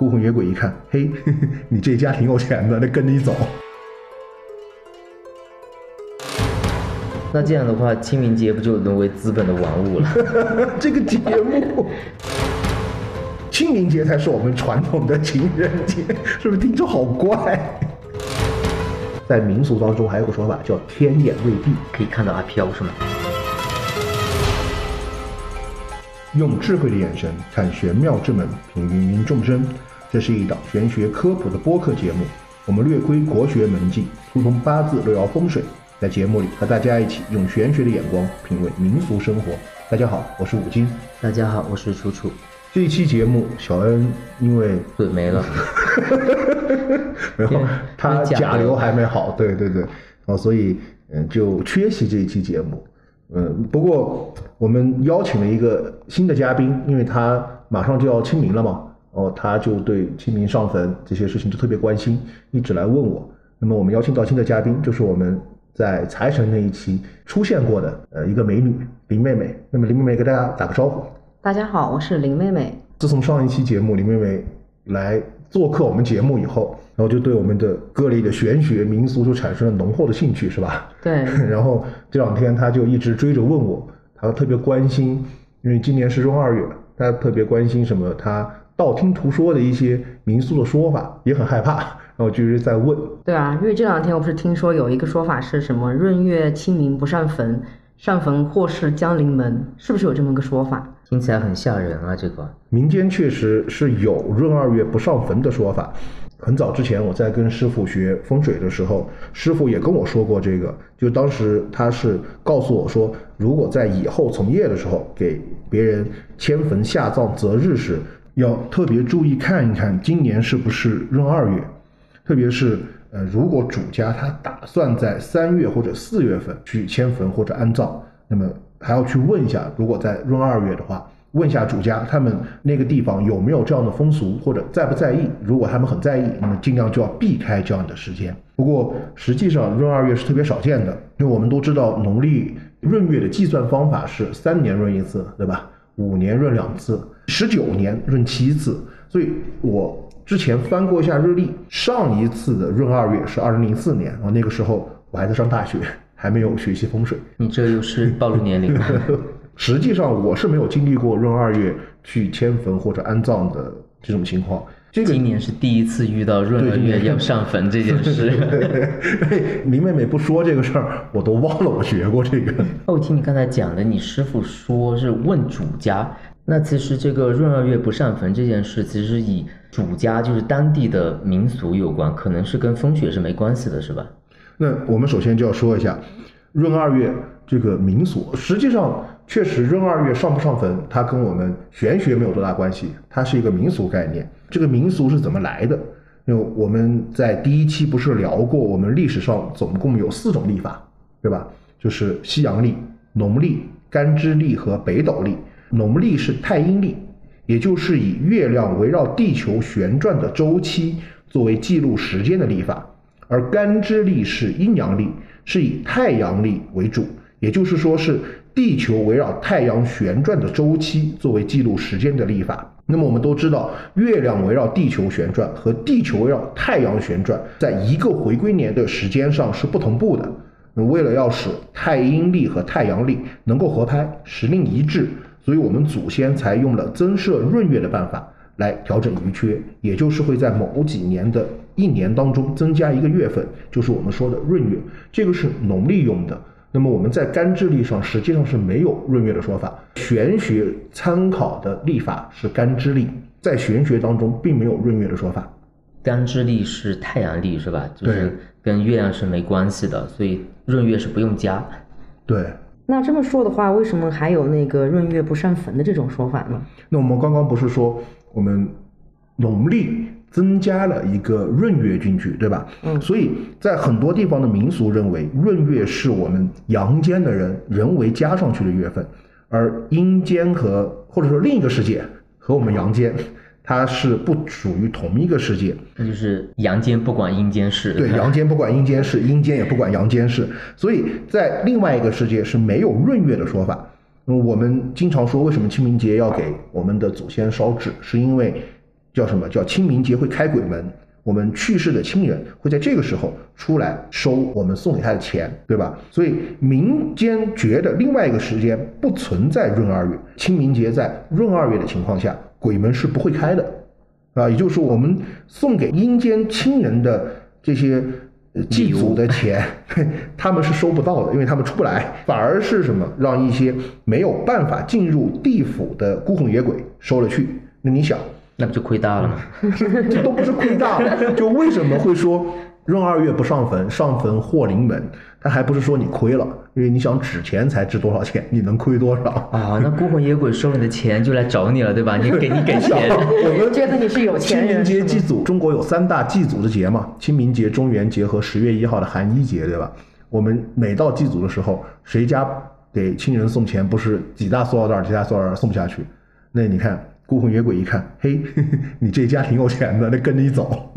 孤魂野鬼一看，嘿，你这家挺有钱的，那跟你走。那这样的话，清明节不就沦为资本的玩物了？这个节目，清明节才是我们传统的情人节，是不是听着好怪？在民俗当中还有个说法叫“天眼未闭可以看到阿飘是吗？”，用智慧的眼神看玄妙之门，品芸芸众生。这是一档玄学科普的播客节目，我们略窥国学门径，疏通八字、六爻风水。在节目里和大家一起用玄学的眼光品味民俗生活。大家好，我是五金。大家好，我是楚楚。这一期节目，小恩因为嘴没了，没有他甲流还没好，对对对，哦，所以嗯就缺席这一期节目。嗯，不过我们邀请了一个新的嘉宾，因为他马上就要清明了嘛，哦，他就对清明上坟这些事情就特别关心，一直来问我。那么我们邀请到新的嘉宾，就是我们。在财神那一期出现过的呃一个美女林妹妹，那么林妹妹给大家打个招呼。大家好，我是林妹妹。自从上一期节目林妹妹来做客我们节目以后，然后就对我们的各类的玄学民俗就产生了浓厚的兴趣，是吧？对。然后这两天她就一直追着问我，她特别关心，因为今年是闰二月，她特别关心什么？她道听途说的一些民俗的说法，也很害怕。然后就是在问，对啊，因为这两天我不是听说有一个说法是什么闰月清明不上坟，上坟祸事将临门，是不是有这么个说法？听起来很吓人啊！这个民间确实是有闰二月不上坟的说法。很早之前我在跟师傅学风水的时候，师傅也跟我说过这个。就当时他是告诉我说，如果在以后从业的时候给别人迁坟下葬择日时，要特别注意看一看今年是不是闰二月。特别是，呃，如果主家他打算在三月或者四月份去迁坟或者安葬，那么还要去问一下，如果在闰二月的话，问一下主家他们那个地方有没有这样的风俗，或者在不在意。如果他们很在意，那么尽量就要避开这样的时间。不过实际上闰二月是特别少见的，因为我们都知道农历闰月的计算方法是三年闰一次，对吧？五年闰两次，十九年闰七次，所以我。之前翻过一下日历，上一次的闰二月是二零零四年，然后那个时候我还在上大学，还没有学习风水。你这又是暴露年龄了。实际上我是没有经历过闰二月去迁坟或者安葬的这种情况。这个今年是第一次遇到闰二月要上坟这件事。林妹妹不说这个事儿，我都忘了我学过这个。我听你刚才讲的，你师傅说是问主家。那其实这个闰二月不上坟这件事，其实以主家就是当地的民俗有关，可能是跟风雪是没关系的，是吧？那我们首先就要说一下闰二月这个民俗，实际上确实闰二月上不上坟，它跟我们玄学没有多大关系，它是一个民俗概念。这个民俗是怎么来的？因为我们在第一期不是聊过，我们历史上总共有四种历法，对吧？就是西洋历、农历、干支历和北斗历。农历是太阴历，也就是以月亮围绕地球旋转的周期作为记录时间的历法；而干支历是阴阳历，是以太阳历为主，也就是说是地球围绕太阳旋转的周期作为记录时间的历法。那么我们都知道，月亮围绕地球旋转和地球围绕太阳旋转，在一个回归年的时间上是不同步的。为了要使太阴历和太阳历能够合拍，时令一致。所以我们祖先才用了增设闰月的办法来调整余缺，也就是会在某几年的一年当中增加一个月份，就是我们说的闰月。这个是农历用的。那么我们在干支历上实际上是没有闰月的说法，玄学参考的历法是干支历，在玄学当中并没有闰月的说法。干支历是太阳历是吧？就是跟月亮是没关系的，所以闰月是不用加。对。那这么说的话，为什么还有那个闰月不上坟的这种说法呢？那我们刚刚不是说我们农历增加了一个闰月进去，对吧？嗯，所以在很多地方的民俗认为，闰月是我们阳间的人人为加上去的月份，而阴间和或者说另一个世界和我们阳间。它是不属于同一个世界，那就是阳间不管阴间事。对，阳间不管阴间事，阴间也不管阳间事。所以在另外一个世界是没有闰月的说法。我们经常说，为什么清明节要给我们的祖先烧纸，是因为叫什么叫清明节会开鬼门。我们去世的亲人会在这个时候出来收我们送给他的钱，对吧？所以民间觉得另外一个时间不存在闰二月，清明节在闰二月的情况下，鬼门是不会开的，啊，也就是说我们送给阴间亲人的这些呃祭祖的钱，他们是收不到的，因为他们出不来，反而是什么让一些没有办法进入地府的孤魂野鬼收了去。那你想？那不就亏大了吗？这都不是亏大了，就为什么会说闰二月不上坟，上坟祸临门？他还不是说你亏了，因为你想纸钱才值多少钱，你能亏多少？啊，那孤魂野鬼收你的钱就来找你了，对吧？你给你给钱，我们觉得你是有钱人。清明节祭祖，中国有三大祭祖的节嘛，清明节、中元节和十月一号的寒衣节，对吧？我们每到祭祖的时候，谁家给亲人送钱，不是几大塑料袋、几大塑料袋送下去？那你看。孤魂野鬼一看，嘿，你这家挺有钱的，那跟你走，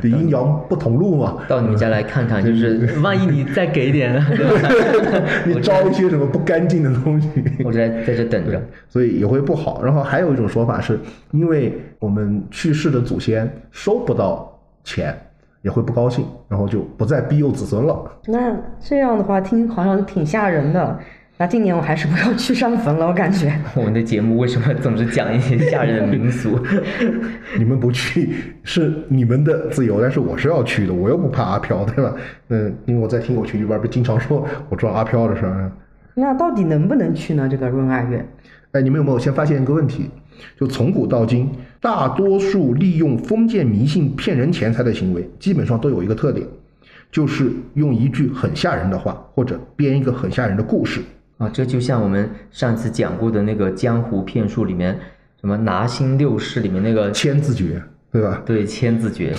这阴阳不同路嘛。到你们家来看看，就是万一你再给点呢，你招一些什么不干净的东西，我在在这等着，所以也会不好。然后还有一种说法是，因为我们去世的祖先收不到钱，也会不高兴，然后就不再庇佑子孙了。那这样的话，听好像挺吓人的。那今年我还是不要去上坟了，我感觉。我们的节目为什么总是讲一些吓人的民俗？你们不去是你们的自由，但是我是要去的，我又不怕阿飘，对吧？嗯，因为我在听友群里边不经常说我撞阿飘的事儿。那到底能不能去呢？这个闰二月？哎，你们有没有先发现一个问题？就从古到今，大多数利用封建迷信骗人钱财的行为，基本上都有一个特点，就是用一句很吓人的话，或者编一个很吓人的故事。啊，这就像我们上次讲过的那个江湖骗术里面，什么拿心六式里面那个千字诀，对吧？对，千字诀。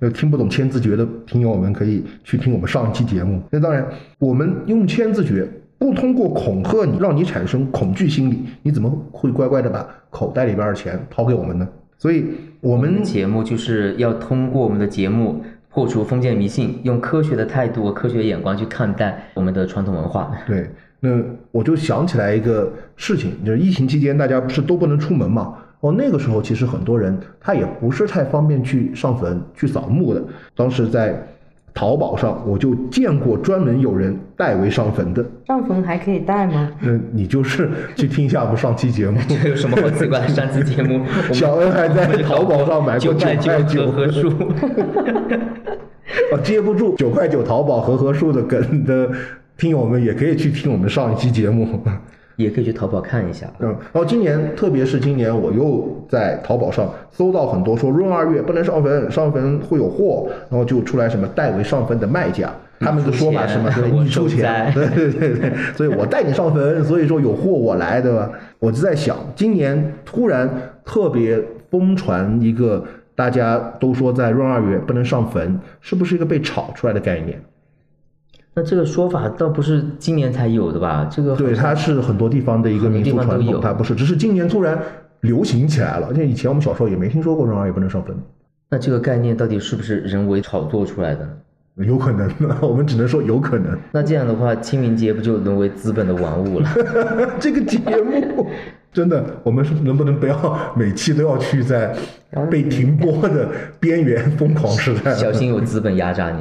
呃，听不懂千字诀的听友们可以去听我们上一期节目。那当然，我们用千字诀不通过恐吓你，让你产生恐惧心理，你怎么会乖乖的把口袋里边的钱掏给我们呢？所以，我们节目就是要通过我们的节目破除封建迷信，用科学的态度和科学眼光去看待我们的传统文化。对。那我就想起来一个事情，就是疫情期间大家不是都不能出门嘛？哦，那个时候其实很多人他也不是太方便去上坟去扫墓的。当时在淘宝上我就见过专门有人代为上坟的。上坟还可以带吗？嗯，你就是去听一下我们上期节目。这有什么好奇怪的？上期节目小恩还在淘宝上买过九块九和树。哦，接不住九块九淘宝和合树的梗的。听友们也可以去听我们上一期节目，也可以去淘宝看一下。嗯，然后今年，特别是今年，我又在淘宝上搜到很多说闰二月不能上坟，上坟会有祸，然后就出来什么代为上坟的卖家，他们的说法是什么？你出钱，对对对对，所以我带你上坟，所以说有货我来，对吧？我就在想，今年突然特别疯传一个，大家都说在闰二月不能上坟，是不是一个被炒出来的概念？那这个说法倒不是今年才有的吧？这个对，它是很多地方的一个民俗传统，它不是，只是今年突然流行起来了。因为以前我们小时候也没听说过闰二月不能上坟。那这个概念到底是不是人为炒作出来的？有可能，我们只能说有可能。那这样的话，清明节不就沦为资本的玩物了？这个节目 真的，我们是能不能不要每期都要去在被停播的边缘疯狂试探？小心有资本压榨你。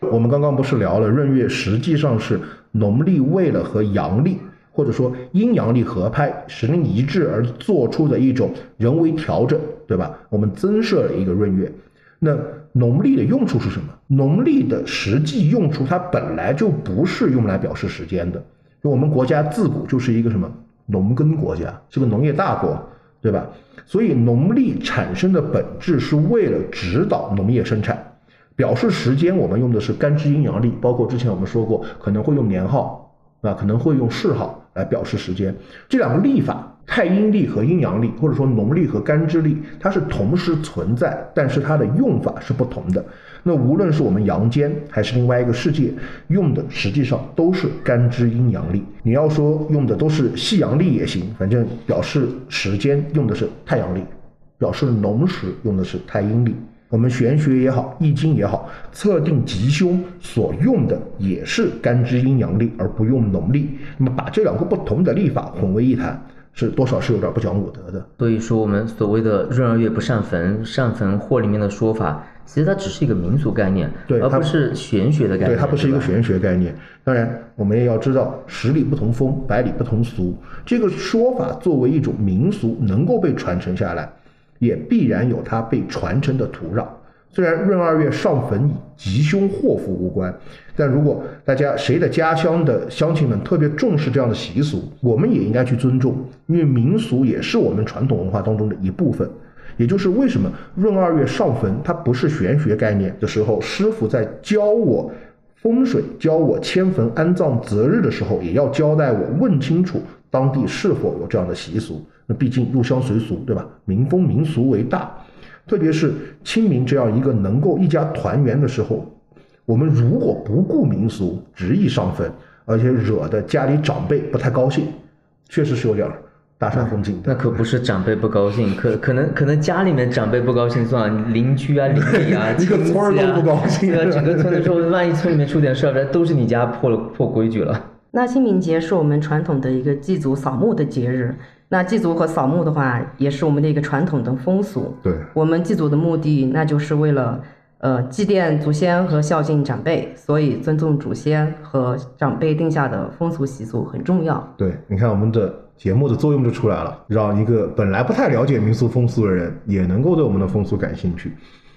我们刚刚不是聊了闰月，实际上是农历为了和阳历或者说阴阳历合拍、时令一致而做出的一种人为调整，对吧？我们增设了一个闰月。那农历的用处是什么？农历的实际用处，它本来就不是用来表示时间的。就我们国家自古就是一个什么农耕国家，是个农业大国，对吧？所以农历产生的本质是为了指导农业生产。表示时间，我们用的是干支阴阳历，包括之前我们说过，可能会用年号，啊，可能会用谥号来表示时间。这两个历法，太阴历和阴阳历，或者说农历和干支历，它是同时存在，但是它的用法是不同的。那无论是我们阳间还是另外一个世界，用的实际上都是干支阴阳历。你要说用的都是西阳历也行，反正表示时间用的是太阳历，表示农时用的是太阴历。我们玄学也好，易经也好，测定吉凶所用的也是干支阴阳历，而不用农历。那么把这两个不同的历法混为一谈，是多少是有点不讲武德的。所以说，我们所谓的闰二月不上坟，上坟祸里面的说法，其实它只是一个民俗概念，对而不是玄学的概念。对，它不是一个玄学概念。当然，我们也要知道十里不同风，百里不同俗。这个说法作为一种民俗能够被传承下来，也必然有它被传承的土壤。虽然闰二月上坟与吉凶祸福无关，但如果大家谁的家乡的乡亲们特别重视这样的习俗，我们也应该去尊重，因为民俗也是我们传统文化当中的一部分。也就是为什么闰二月上坟，它不是玄学概念的时候，师傅在教我风水、教我迁坟安葬择日的时候，也要交代我问清楚当地是否有这样的习俗。那毕竟入乡随俗，对吧？民风民俗为大，特别是清明这样一个能够一家团圆的时候，我们如果不顾民俗，执意上坟，而且惹得家里长辈不太高兴，确实是有点儿大煞风景的。那可不是长辈不高兴，可可能可能家里面长辈不高兴算了，邻居啊、邻里啊、一个村儿都啊不高兴对啊，整个村的时候，万一村里面出点事儿，都是你家破了破规矩了。那清明节是我们传统的一个祭祖扫墓的节日。那祭祖和扫墓的话，也是我们的一个传统的风俗。对，我们祭祖的目的，那就是为了呃祭奠祖先和孝敬长辈，所以尊重祖先和长辈定下的风俗习俗很重要。对，你看我们的节目的作用就出来了，让一个本来不太了解民俗风俗的人，也能够对我们的风俗感兴趣。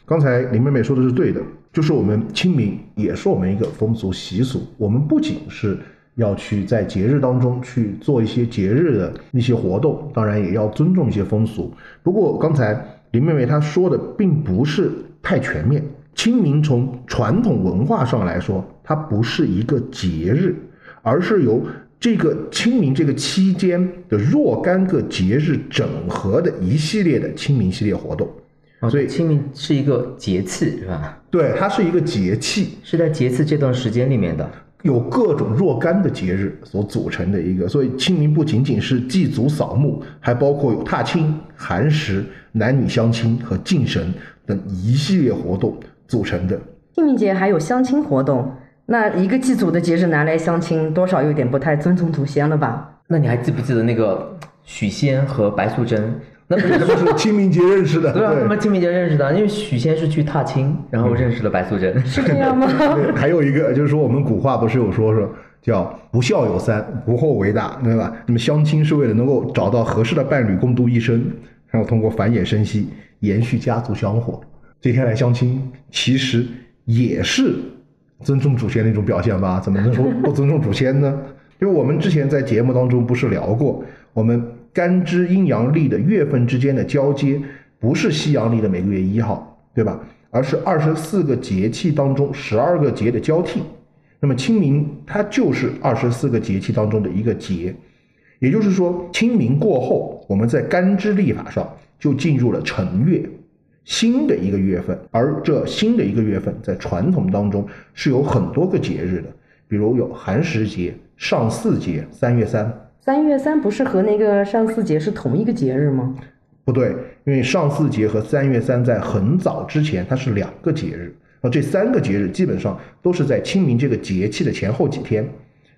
刚才林妹妹说的是对的，就是我们清明也是我们一个风俗习俗，我们不仅是要去在节日当中去做一些节日的一些活动，当然也要尊重一些风俗。不过刚才林妹妹她说的并不是太全面。清明从传统文化上来说，它不是一个节日，而是由这个清明这个期间的若干个节日整合的一系列的清明系列活动。啊所以清明是一个节气，是吧？对，它是一个节气，是在节气这段时间里面的。有各种若干的节日所组成的一个，所以清明不仅仅是祭祖扫墓，还包括有踏青、寒食、男女相亲和敬神等一系列活动组成的。清明节还有相亲活动，那一个祭祖的节日拿来相亲，多少有点不太尊重祖先了吧？那你还记不记得那个许仙和白素贞？那不是他们是清明节认识的，对啊，他们。清明节认识的，因为许仙是去踏青，然后认识了白素贞。是这样吗？对还有一个就是说，我们古话不是有说说叫不孝有三，不后为大，对吧？那么相亲是为了能够找到合适的伴侣共度一生，然后通过繁衍生息，延续家族香火。这天来相亲，其实也是尊重祖先的一种表现吧？怎么能说不尊重祖先呢？因为我们之前在节目当中不是聊过，我们干支阴阳历的月份之间的交接，不是西阳历的每个月一号，对吧？而是二十四个节气当中十二个节的交替。那么清明它就是二十四个节气当中的一个节，也就是说，清明过后，我们在干支历法上就进入了辰月，新的一个月份。而这新的一个月份，在传统当中是有很多个节日的，比如有寒食节、上巳节、三月三。三月三不是和那个上巳节是同一个节日吗？不对，因为上巳节和三月三在很早之前，它是两个节日。然后这三个节日基本上都是在清明这个节气的前后几天，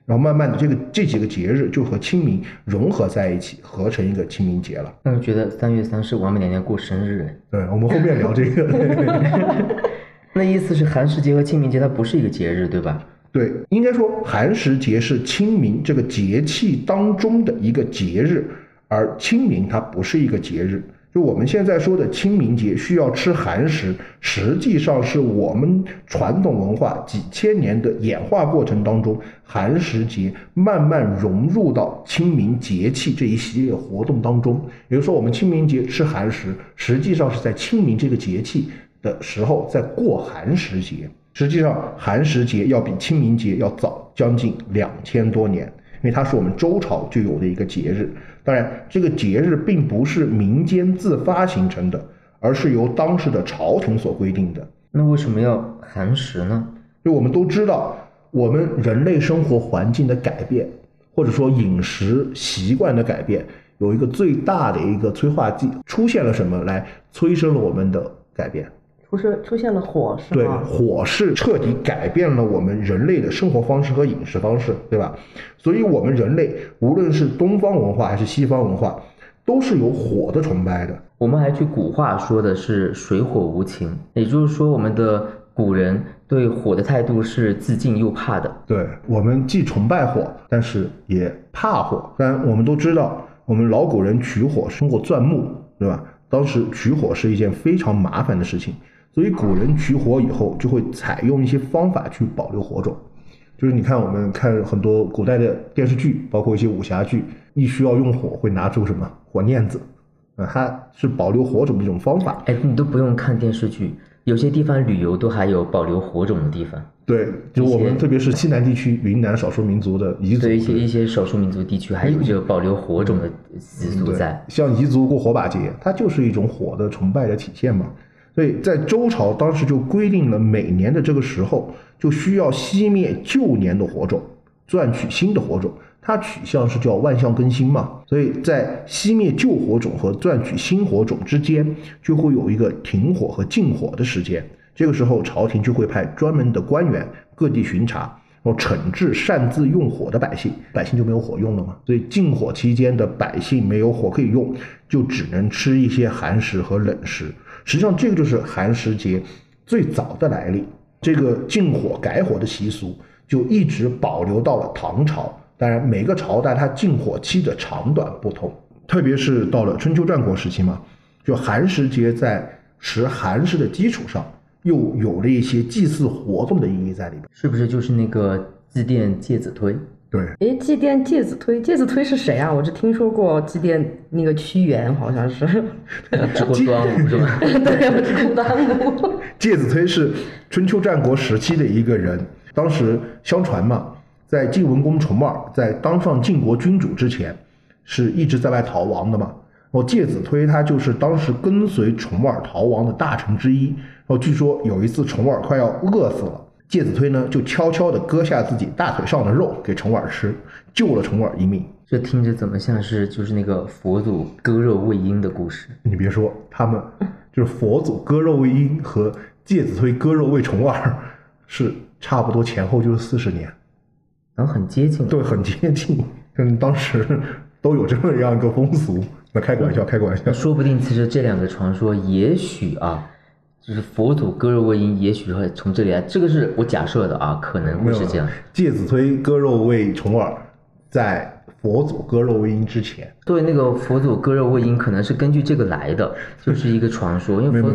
然后慢慢的这个这几个节日就和清明融合在一起，合成一个清明节了。那我觉得三月三是王母娘娘过生日，哎对，我们后面聊这个。那意思是寒食节和清明节它不是一个节日，对吧？对，应该说寒食节是清明这个节气当中的一个节日，而清明它不是一个节日。就我们现在说的清明节需要吃寒食，实际上是我们传统文化几千年的演化过程当中，寒食节慢慢融入到清明节气这一系列活动当中。也就是说，我们清明节吃寒食，实际上是在清明这个节气的时候在过寒食节。实际上，寒食节要比清明节要早将近两千多年，因为它是我们周朝就有的一个节日。当然，这个节日并不是民间自发形成的，而是由当时的朝廷所规定的。那为什么要寒食呢？就我们都知道，我们人类生活环境的改变，或者说饮食习惯的改变，有一个最大的一个催化剂，出现了什么来催生了我们的改变？出是出现了火是对，火是彻底改变了我们人类的生活方式和饮食方式，对吧？所以，我们人类无论是东方文化还是西方文化，都是有火的崇拜的。我们还去古话说的是水火无情，也就是说，我们的古人对火的态度是自敬又怕的。对我们既崇拜火，但是也怕火。当然，我们都知道，我们老古人取火是通过钻木，对吧？当时取火是一件非常麻烦的事情，所以古人取火以后就会采用一些方法去保留火种。就是你看，我们看很多古代的电视剧，包括一些武侠剧，一需要用火，会拿出什么火念子，啊，它是保留火种的一种方法。哎，你都不用看电视剧，有些地方旅游都还有保留火种的地方。对，就我们特别是西南地区云南少数民族的彝族，对一些一些少数民族地区还有这个保留火种的习俗对在。像彝族过火把节，它就是一种火的崇拜的体现嘛。所以在周朝当时就规定了，每年的这个时候就需要熄灭旧年的火种，赚取新的火种。它取向是叫万象更新嘛，所以在熄灭旧火种和赚取新火种之间，就会有一个停火和禁火的时间。这个时候，朝廷就会派专门的官员各地巡查，然后惩治擅自用火的百姓，百姓就没有火用了嘛。所以禁火期间的百姓没有火可以用，就只能吃一些寒食和冷食。实际上，这个就是寒食节最早的来历。这个禁火改火的习俗就一直保留到了唐朝。当然，每个朝代它禁火期的长短不同，特别是到了春秋战国时期嘛，就寒食节在食寒食的基础上，又有了一些祭祀活动的意义在里边。是不是就是那个祭奠介子推？对，哎，祭奠介子推，介子推是谁啊？我只听说过祭奠那个屈原，好像是。吃过端午是吧？对，我知道端午。介子推是春秋战国时期的一个人，当时相传嘛，在晋文公重耳在当上晋国君主之前，是一直在外逃亡的嘛。然后介子推他就是当时跟随重耳逃亡的大臣之一。然后据说有一次重耳快要饿死了，介子推呢就悄悄地割下自己大腿上的肉给重耳吃，救了重耳一命。这听着怎么像是就是那个佛祖割肉喂鹰的故事？你别说，他们就是佛祖割肉喂鹰和介子推割肉喂重耳，是差不多前后就是四十年，然后很接近。对，很接近，跟当时都有这么样一个风俗。那开个玩笑，开个玩笑。说不定其实这两个传说，也许啊，就是佛祖割肉喂鹰，也许会从这里来。这个是我假设的啊，可能会是这样。介子推割肉喂重耳，在佛祖割肉喂鹰之前，对，那个佛祖割肉喂鹰可能是根据这个来的，就是一个传说。因为佛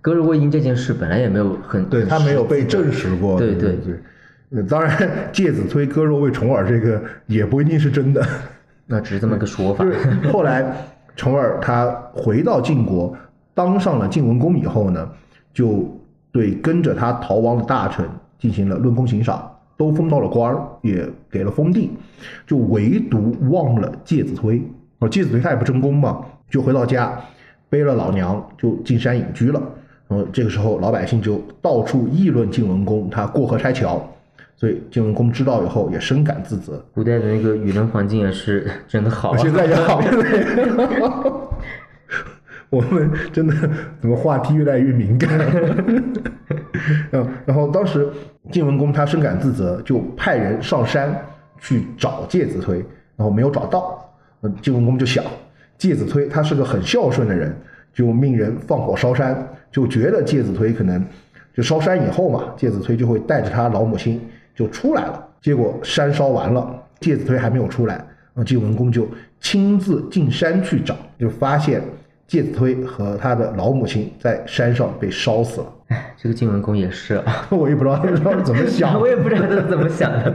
割肉喂鹰这件事本来也没有很对他没有被证实。过。对对对当然，介子推割肉喂重耳这个也不一定是真的。那只是这么个说法。对，后来重耳他回到晋国，当上了晋文公以后呢，就对跟着他逃亡的大臣进行了论功行赏，都封到了官儿，也给了封地，就唯独忘了介子推。哦，介子推他也不争功嘛，就回到家，背了老娘就进山隐居了。然后这个时候，老百姓就到处议论晋文公他过河拆桥，所以晋文公知道以后也深感自责，古代的那个舆论环境也是真的好、啊。现在也好，我们真的怎么话题越来越敏感？嗯，然后当时晋文公他深感自责，就派人上山去找介子推，然后没有找到。嗯，晋文公就想，介子推他是个很孝顺的人，就命人放火烧山，就觉得介子推可能就烧山以后嘛，介子推就会带着他老母亲就出来了。结果山烧完了，介子推还没有出来，然后晋文公就亲自进山去找，就发现介子推和他的老母亲在山上被烧死了。哎，这个晋文公也是啊，我也不知道他是怎么想 我也不知道他是怎么想的。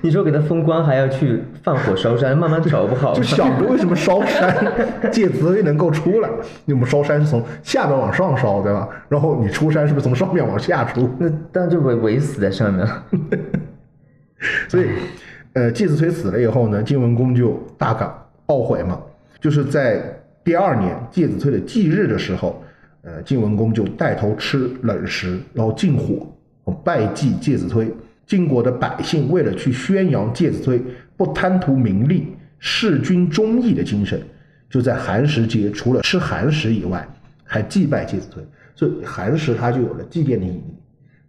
你说给他封官，还要去放火烧山，慢慢找不好。就想着为什么烧山，介子推能够出来？你们烧山是从下面往上烧，对吧？然后你出山是不是从上面往下出？那当然就围围死在上面了。所以，呃，介子推死了以后呢，晋文公就大感懊悔嘛。就是在第二年介子推的忌日的时候，呃，晋文公就带头吃冷食，然后禁火，拜祭介子推。晋国的百姓为了去宣扬介子推不贪图名利、事君忠义的精神，就在寒食节除了吃寒食以外，还祭拜介子推。所以寒食它就有了祭奠的意义。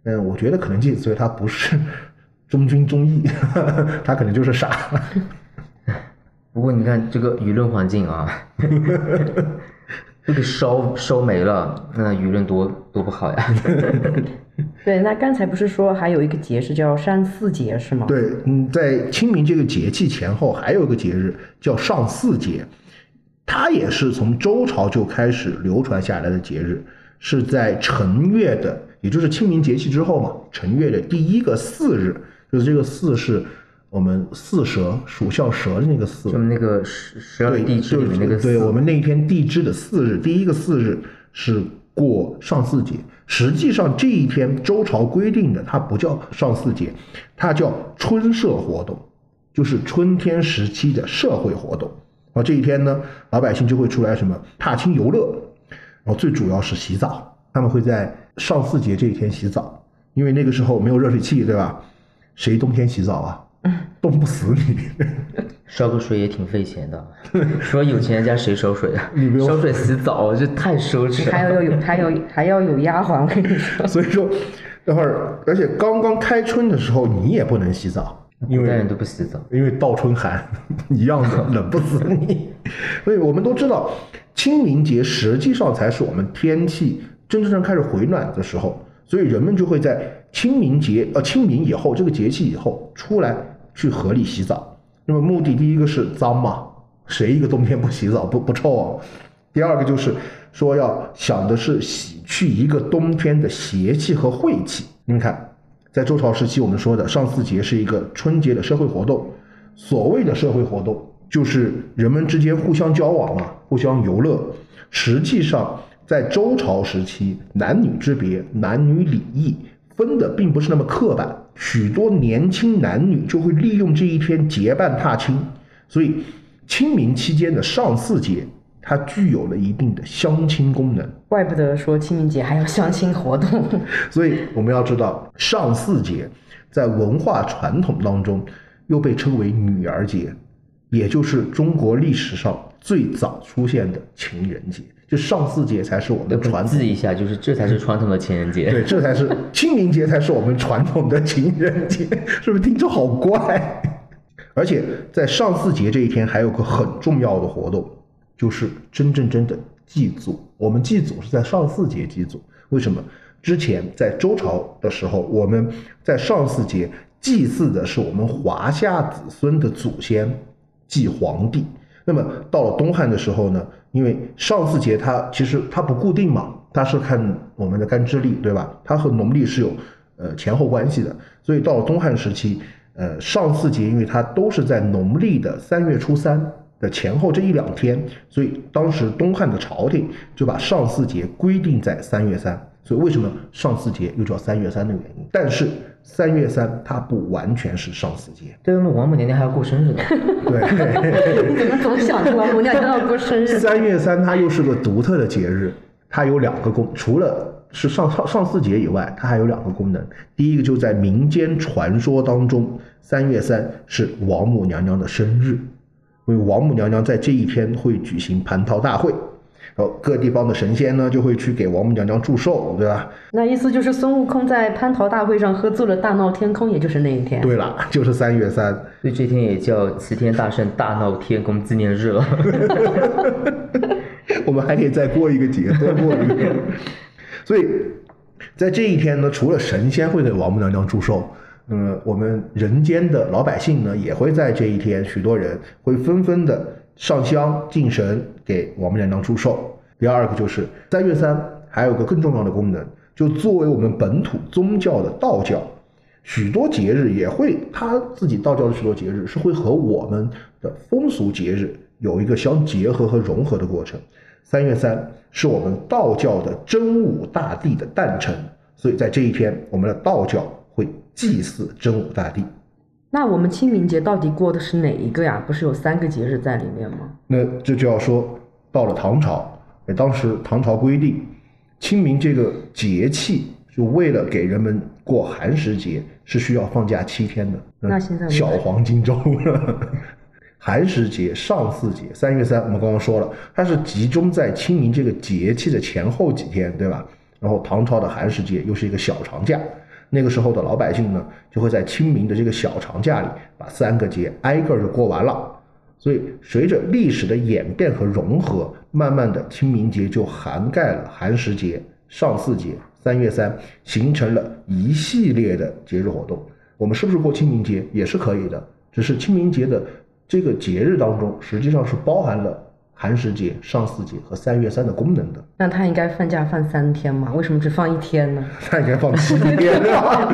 嗯，我觉得可能介子推他不是 忠君忠义，他可能就是傻。不过你看这个舆论环境啊，这个烧烧没了，那舆论多多不好呀。对，那刚才不是说还有一个节是叫上巳节是吗？对，嗯，在清明这个节气前后，还有一个节日叫上巳节，它也是从周朝就开始流传下来的节日，是在辰月的，也就是清明节气之后嘛，辰月的第一个巳日，就是这个巳是我们巳蛇属相蛇的那个巳就，那个十十二对，地支里面那个对，四我们那一天地支的巳日，第一个巳日是过上巳节。实际上这一天周朝规定的，它不叫上巳节，它叫春社活动，就是春天时期的社会活动。然后这一天呢，老百姓就会出来什么踏青游乐，然后最主要是洗澡，他们会在上巳节这一天洗澡，因为那个时候没有热水器，对吧？谁冬天洗澡啊？冻不死你。烧个水也挺费钱的。说有钱人家谁烧水啊你不？用烧水洗澡这太奢侈还了。要有还有还要有丫鬟，我跟你说。所以说，那会儿，而且刚刚开春的时候，你也不能洗澡，因为人都不洗澡。因为倒春寒一样的冷不死你。所以我们都知道，清明节实际上才是我们天气真正开始回暖的时候，所以人们就会在清明节呃清明以后这个节气以后出来去河里洗澡。那么目的第一个是脏嘛，谁一个冬天不洗澡不不臭啊？第二个就是说要想的是洗去一个冬天的邪气和晦气。你们看，在周朝时期，我们说的上巳节是一个春节的社会活动。所谓的社会活动，就是人们之间互相交往嘛，互相游乐。实际上，在周朝时期，男女之别、男女礼仪分的并不是那么刻板，许多年轻男女就会利用这一天结伴踏青。所以，清明期间的上巳节，它具有了一定的相亲功能。怪不得说清明节还有相亲活动。所以我们要知道，上巳节在文化传统当中又被称为女儿节，也就是中国历史上最早出现的情人节。就上巳节才是我们传统记一下，就是这才是传统的情人节。对，这才是清明节，才是我们传统的情人节，是不是听着好怪？而且在上巳节这一天，还有个很重要的活动，就是真正真的祭祖。我们祭祖是在上巳节祭祖，为什么？之前在周朝的时候，我们在上巳节祭祀的是我们华夏子孙的祖先，祭皇帝。那么到了东汉的时候呢，因为上巳节它其实它不固定嘛，它是看我们的干支历，对吧？它和农历是有呃前后关系的，所以到了东汉时期，呃上巳节因为它都是在农历的三月初三的前后这一两天，所以当时东汉的朝廷就把上巳节规定在三月三。所以为什么上巳节又叫三月三的原因？但是三月三它不完全是上巳节，对，我们王母娘娘还要过生日呢。对。你怎么总想着王母娘娘要过生日？三月三它又是个独特的节日，它有两个功，除了是上上上巳节以外，它还有两个功能。第一个就在民间传说当中，三月三是王母娘娘的生日，因为王母娘娘在这一天会举行蟠桃大会，然后各地方的神仙呢就会去给王母娘娘祝寿，对吧？那意思就是孙悟空在蟠桃大会上喝醉了，大闹天宫，也就是那一天。对了，就是三月三。所以这天也叫齐天大圣大闹天宫纪念日了。我们还可以再过一个节，再过一个。所以，在这一天呢，除了神仙会给王母娘娘祝寿，那么我们人间的老百姓呢，也会在这一天，许多人会纷纷的上香敬神，给王母娘娘祝寿。第二个就是三月三，还有个更重要的功能，就作为我们本土宗教的道教，许多节日也会，他自己道教的许多节日是会和我们的风俗节日有一个相结合和融合的过程。三月三是我们道教的真武大帝的诞辰，所以在这一天，我们的道教会祭祀真武大帝。那我们清明节到底过的是哪一个呀？不是有三个节日在里面吗？那这就要说到了唐朝，哎，当时唐朝规定，清明这个节气，就为了给人们过寒食节，是需要放假七天的。嗯那现在小黄金周了。寒食节、上巳节、三月三，我们刚刚说了，它是集中在清明这个节气的前后几天，对吧？然后唐朝的寒食节又是一个小长假，那个时候的老百姓呢，就会在清明的这个小长假里，把三个节挨个儿就过完了。所以，随着历史的演变和融合，慢慢的清明节就涵盖了寒食节、上巳节、三月三，形成了一系列的节日活动。我们是不是过清明节也是可以的？只是清明节的这个节日当中，实际上是包含了寒食节、上巳节和三月三的功能的。那他应该放假放三天嘛？为什么只放一天呢？他应该放七天，对吧？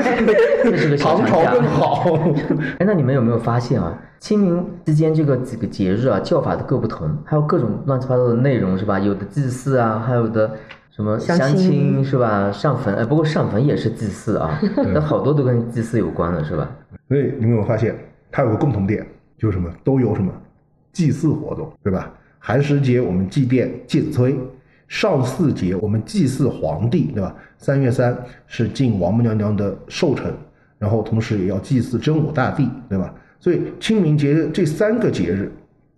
这是个小唐朝更好。哎，那你们有没有发现啊？清明之间这个几个节日啊，叫法都各不同，还有各种乱七八糟的内容是吧？有的祭祀啊，还有的什么相相亲亲是吧？上坟，哎，不过上坟也是祭祀啊，那好多都跟祭祀有关的是吧？所以你们有没有发现，它有个共同点，就是什么都有什么祭祀活动，对吧？寒食节我们祭奠介子推，上巳节我们祭祀皇帝，对吧？三月三是敬王母娘娘的寿辰，然后同时也要祭祀真武大帝，对吧？所以清明节这三个节日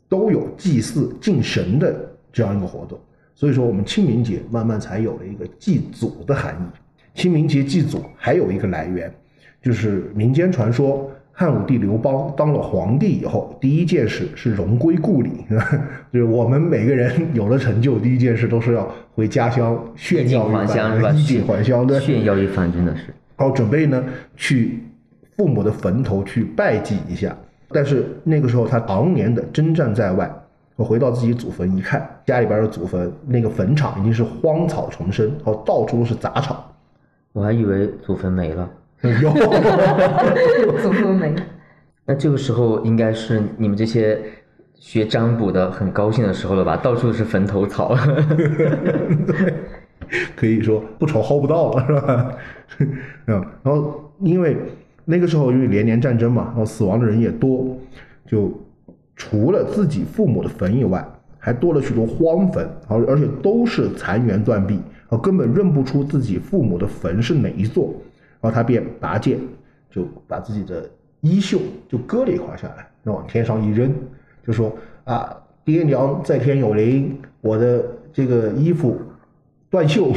都有祭祀敬神的这样一个活动，所以说我们清明节慢慢才有了一个祭祖的含义。清明节祭祖还有一个来源，就是民间传说，汉武帝刘邦当了皇帝以后，第一件事是荣归故里，就是我们每个人 有了成就，第一件事都是要回家乡炫耀一？番，衣锦还乡，对。炫耀一番，真的是。然后准备呢去父母的坟头去拜祭一下，但是那个时候他常年的征战在外，我回到自己祖坟一看，家里边的祖坟那个坟场已经是荒草丛生，然后到处都是杂草。我还以为祖坟没了，有，祖宗没。那这个时候应该是你们这些学占卜的很高兴的时候了吧？到处是坟头草。可以说不愁薅不到了，是吧？嗯，然后因为那个时候因为连年战争嘛，然后死亡的人也多，就除了自己父母的坟以外，还多了许多荒坟，而而且都是残垣断壁，啊根本认不出自己父母的坟是哪一座，然后他便拔剑，就把自己的衣袖就割了一块下来，然后往天上一扔，就说啊，爹娘在天有灵，我的这个衣服断袖，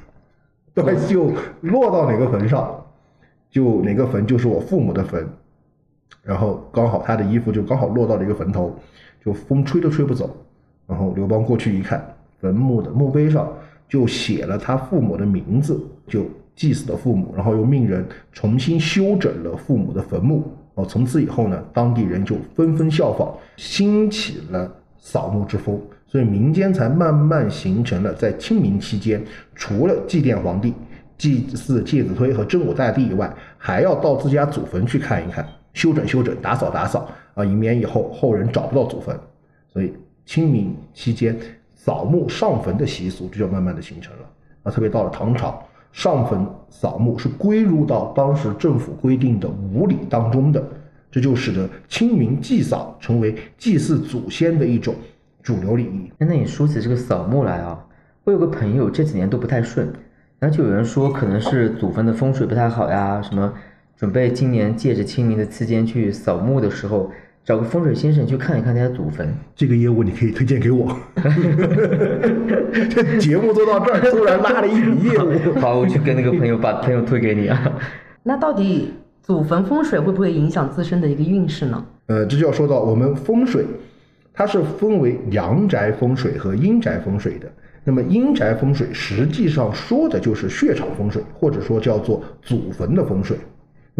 断袖落到哪个坟上，就哪个坟就是我父母的坟，然后刚好他的衣服就刚好落到了一个坟头，就风吹都吹不走。然后刘邦过去一看，坟墓的墓碑上就写了他父母的名字，就祭祀了父母，然后又命人重新修整了父母的坟墓。哦，从此以后呢，当地人就纷纷效仿，兴起了扫墓之风。所以民间才慢慢形成了在清明期间，除了祭奠皇帝、祭祀介子推和真武大帝以外，还要到自家祖坟去看一看，修整修整，打扫打扫啊，以免以后后人找不到祖坟。所以清明期间扫墓上坟的习俗这就慢慢的形成了。啊，特别到了唐朝，上坟扫墓是归入到当时政府规定的五礼当中的，这就使得清明祭扫成为祭祀祖先的一种主流礼仪。那你说起这个扫墓来啊，我有个朋友这几年都不太顺，然后就有人说可能是祖坟的风水不太好呀，什么准备今年借着清明的期间去扫墓的时候，找个风水先生去看一看他的祖坟。这个业务你可以推荐给我。这节目做到这儿，突然拉了一笔业务。好，我去跟那个朋友把朋友推给你啊。那到底祖坟风水会不会影响自身的一个运势呢？呃，这就要说到我们风水，它是分为阳宅风水和阴宅风水的。那么阴宅风水实际上说的就是血场风水，或者说叫做祖坟的风水。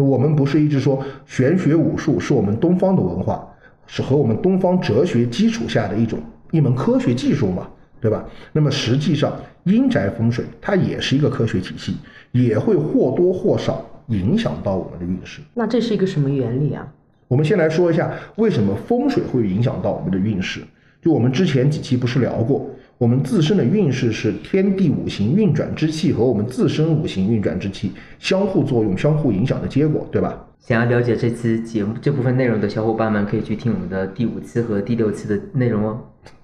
我们不是一直说玄学武术是我们东方的文化，是和我们东方哲学基础下的一种一门科学技术嘛，对吧？那么实际上阴宅风水它也是一个科学体系，也会或多或少影响到我们的运势。那这是一个什么原理啊？我们先来说一下为什么风水会影响到我们的运势。就我们之前几期不是聊过，我们自身的运势是天地五行运转之气和我们自身五行运转之气相互作用、相互影响的结果，对吧？想要了解这期节目这部分内容的小伙伴们，可以去听我们的第五期和第六期的内容哦。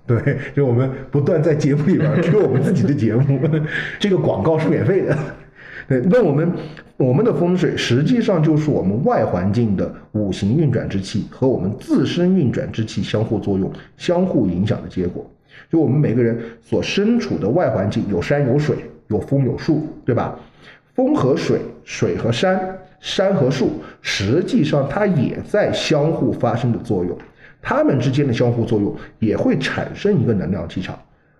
对，就我们不断在节目里边 Q 我们自己的节目，这个广告是免费的。对，那我们我们的风水实际上就是我们外环境的五行运转之气和我们自身运转之气相互作用、相互影响的结果。就我们每个人所身处的外环境有山有水，有风有树，对吧？风和水，水和山，山和树，实际上它也在相互发生的作用，它们之间的相互作用也会产生一个能量气场。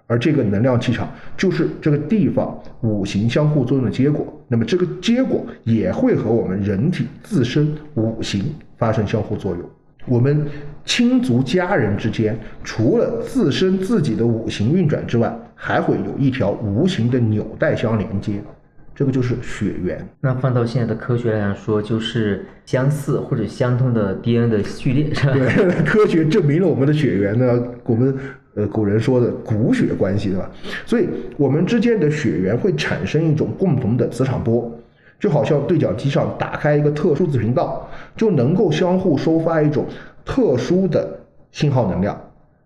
而这个能量气场就是这个地方五行相互作用的结果，那么这个结果也会和我们人体自身五行发生相互作用。我们亲族家人之间，除了自身自己的五行运转之外，还会有一条无形的纽带相连接，这个就是血缘。那放到现在的科学来说，就是相似或者相通的 DNA 的序列，是吧？对，科学证明了我们的血缘呢，我们。呃，古人说的骨血关系，对吧？所以，我们之间的血缘会产生一种共同的磁场波，就好像对讲机上打开一个特殊子频道，就能够相互收发一种特殊的信号能量。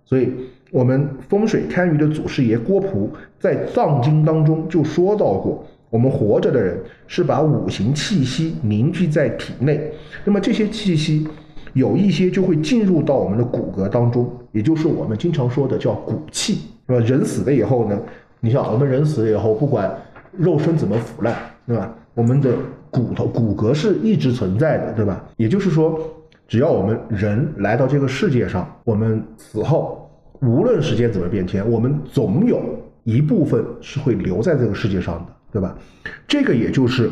所以，我们风水堪舆的祖师爷郭璞在《藏经》当中就说到过，我们活着的人是把五行气息凝聚在体内，那么这些气息。有一些就会进入到我们的骨骼当中，也就是我们经常说的叫骨气，是吧？人死了以后呢，你像我们人死了以后，不管肉身怎么腐烂，对吧？我们的骨头骨骼是一直存在的，对吧？也就是说，只要我们人来到这个世界上，我们死后，无论时间怎么变迁，我们总有一部分是会留在这个世界上的，对吧？这个也就是。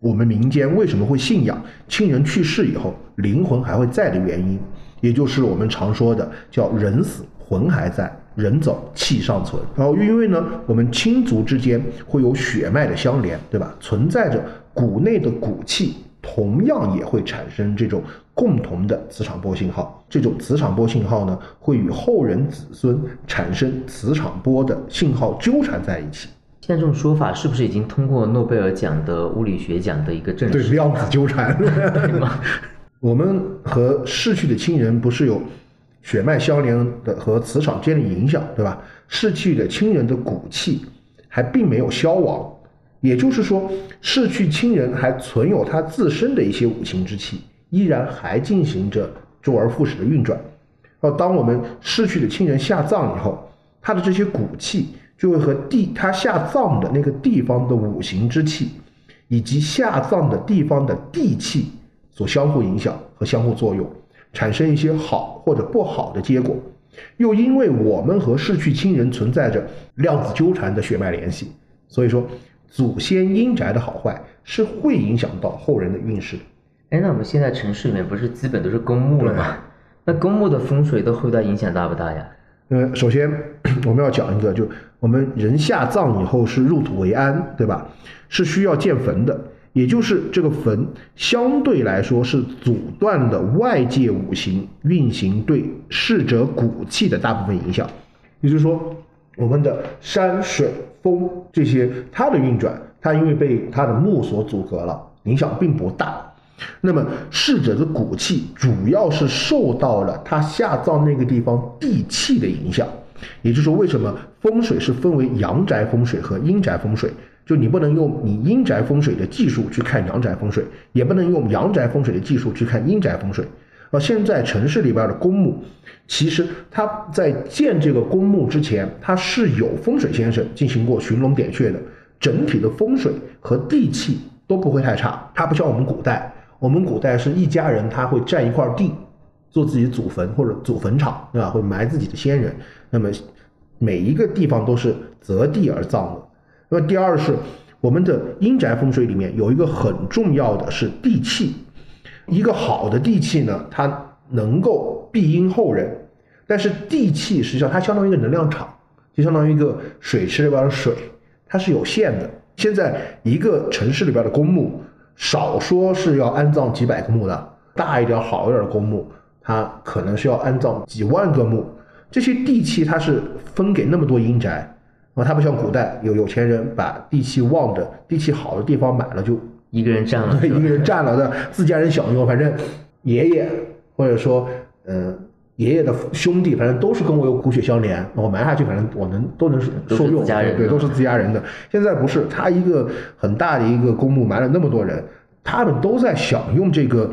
我们民间为什么会信仰亲人去世以后灵魂还会在的原因，也就是我们常说的叫人死魂还在，人走气尚存。然后因为呢，我们亲族之间会有血脉的相连，对吧？存在着骨内的骨气，同样也会产生这种共同的磁场波信号。这种磁场波信号呢，会与后人子孙产生磁场波的信号纠缠在一起。现在这种说法是不是已经通过诺贝尔奖的物理学奖的一个证实？对，量子纠缠，对吗？我们和逝去的亲人不是有血脉相连的和磁场间的影响，对吧？逝去的亲人的骨气还并没有消亡，也就是说，逝去亲人还存有他自身的一些五行之气，依然还进行着周而复始的运转。而当我们逝去的亲人下葬以后，他的这些骨气。就会和地他下葬的那个地方的五行之气，以及下葬的地方的地气所相互影响和相互作用，产生一些好或者不好的结果。又因为我们和逝去亲人存在着量子纠缠的血脉联系，所以说祖先阴宅的好坏是会影响到后人的运势。哎，那我们现在城市里面不是基本都是公墓了吗？那公墓的风水对后代影响大不大呀？呃，首先 我们要讲一个，就我们人下葬以后是入土为安，对吧？是需要建坟的，也就是这个坟相对来说是阻断的外界五行运行对逝者骨气的大部分影响。也就是说，我们的山水风这些它的运转，它因为被它的木所阻隔了，影响并不大。那么逝者的骨气主要是受到了他下葬那个地方地气的影响，也就是说，为什么风水是分为阳宅风水和阴宅风水？就你不能用你阴宅风水的技术去看阳宅风水，也不能用阳宅风水的技术去看阴宅风水。而现在城市里边的公墓，其实他在建这个公墓之前，他是有风水先生进行过寻龙点穴的，整体的风水和地气都不会太差。它不像我们古代。我们古代是一家人，他会占一块地，做自己祖坟或者祖坟场，对吧？会埋自己的先人。那么每一个地方都是择地而葬的。那么第二是我们的阴宅风水里面有一个很重要的是地气，一个好的地气呢，它能够庇荫后人。但是地气实际上它相当于一个能量场，就相当于一个水池里边的水，它是有限的。现在一个城市里边的公墓。少说是要安葬几百个墓的，大一点好一点的公墓，它可能是要安葬几万个墓。这些地契它是分给那么多阴宅啊，它不像古代有有钱人把地契旺的、地契好的地方买了就一个人占了，一个人占了的，自家人享用，反正爷爷或者说嗯爷爷的兄弟，反正都是跟我有骨血相连，我埋下去，反正我能都能受用，对，都是自家人的。现在不是，他一个很大的一个公墓埋了那么多人，他们都在享用这个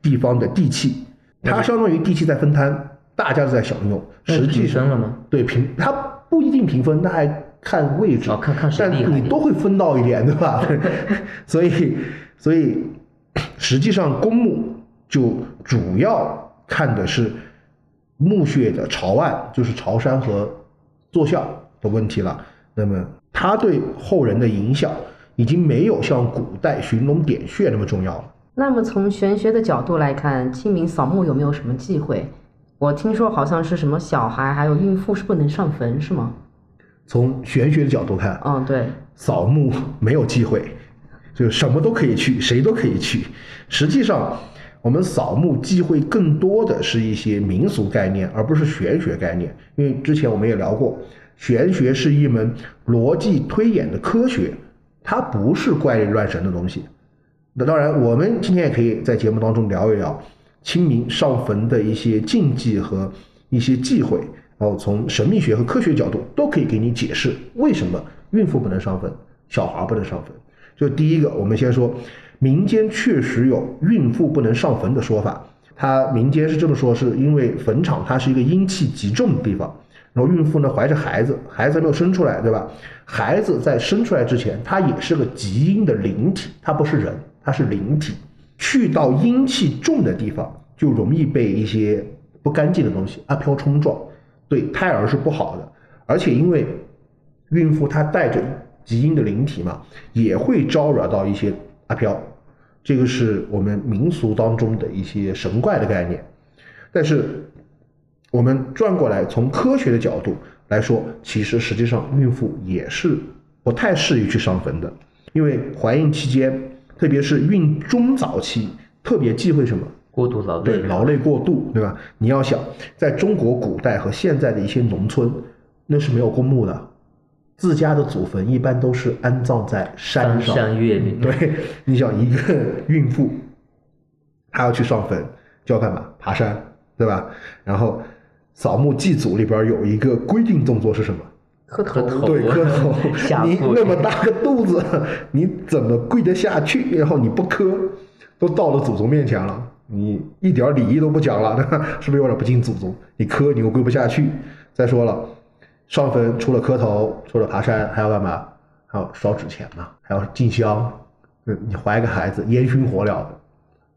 地方的地契，它相当于地契在分摊，大家都在享用。实际上了吗？对，平它不一定平分，那还看位置，哦看看但你都会分到一点，对吧？所以，所以实际上公墓就主要看的是墓穴的朝案，就是朝山和坐向的问题了。那么，它对后人的影响已经没有像古代寻龙点穴那么重要了。那么从玄学的角度来看，清明扫墓有没有什么忌讳？我听说好像是什么小孩还有孕妇是不能上坟，是吗？从玄学的角度看，嗯，对，扫墓没有忌讳，就什么都可以去，谁都可以去。实际上，我们扫墓忌讳更多的是一些民俗概念，而不是玄学概念。因为之前我们也聊过，玄学是一门逻辑推演的科学，它不是怪力乱神的东西。那当然，我们今天也可以在节目当中聊一聊清明上坟的一些禁忌和一些忌讳，然后从神秘学和科学角度都可以给你解释为什么孕妇不能上坟，小孩不能上坟。就第一个，我们先说民间确实有孕妇不能上坟的说法，它民间是这么说，是因为坟场它是一个阴气极重的地方。然后孕妇呢怀着孩子，孩子还没有生出来，对吧？孩子在生出来之前，他也是个极阴的灵体，他不是人，他是灵体。去到阴气重的地方，就容易被一些不干净的东西阿飘冲撞，对胎儿是不好的。而且因为孕妇她带着极阴的灵体嘛，也会招惹到一些阿飘，这个是我们民俗当中的一些神怪的概念。但是我们转过来，从科学的角度来说，其实实际上孕妇也是不太适宜去上坟的，因为怀孕期间，特别是孕中早期，特别忌讳什么？过度劳累对，，劳累过度，对吧？你要想，在中国古代和现在的一些农村，那是没有公墓的，自家的祖坟一般都是安葬在山上。山对，你想一个孕妇，她要去上坟，就要干嘛？爬山，对吧？然后扫墓祭祖里边有一个规定动作是什么？磕磕头对，磕头。你那么大个肚子，你怎么跪得下去？然后你不磕，都到了祖宗面前了，你一点礼仪都不讲了？是不是有点不敬祖宗？你磕你又跪不下去。再说了，上坟除了磕头，除了爬山，还要干嘛？还要烧纸钱嘛，还要进香。嗯你怀个孩子，烟熏火燎的，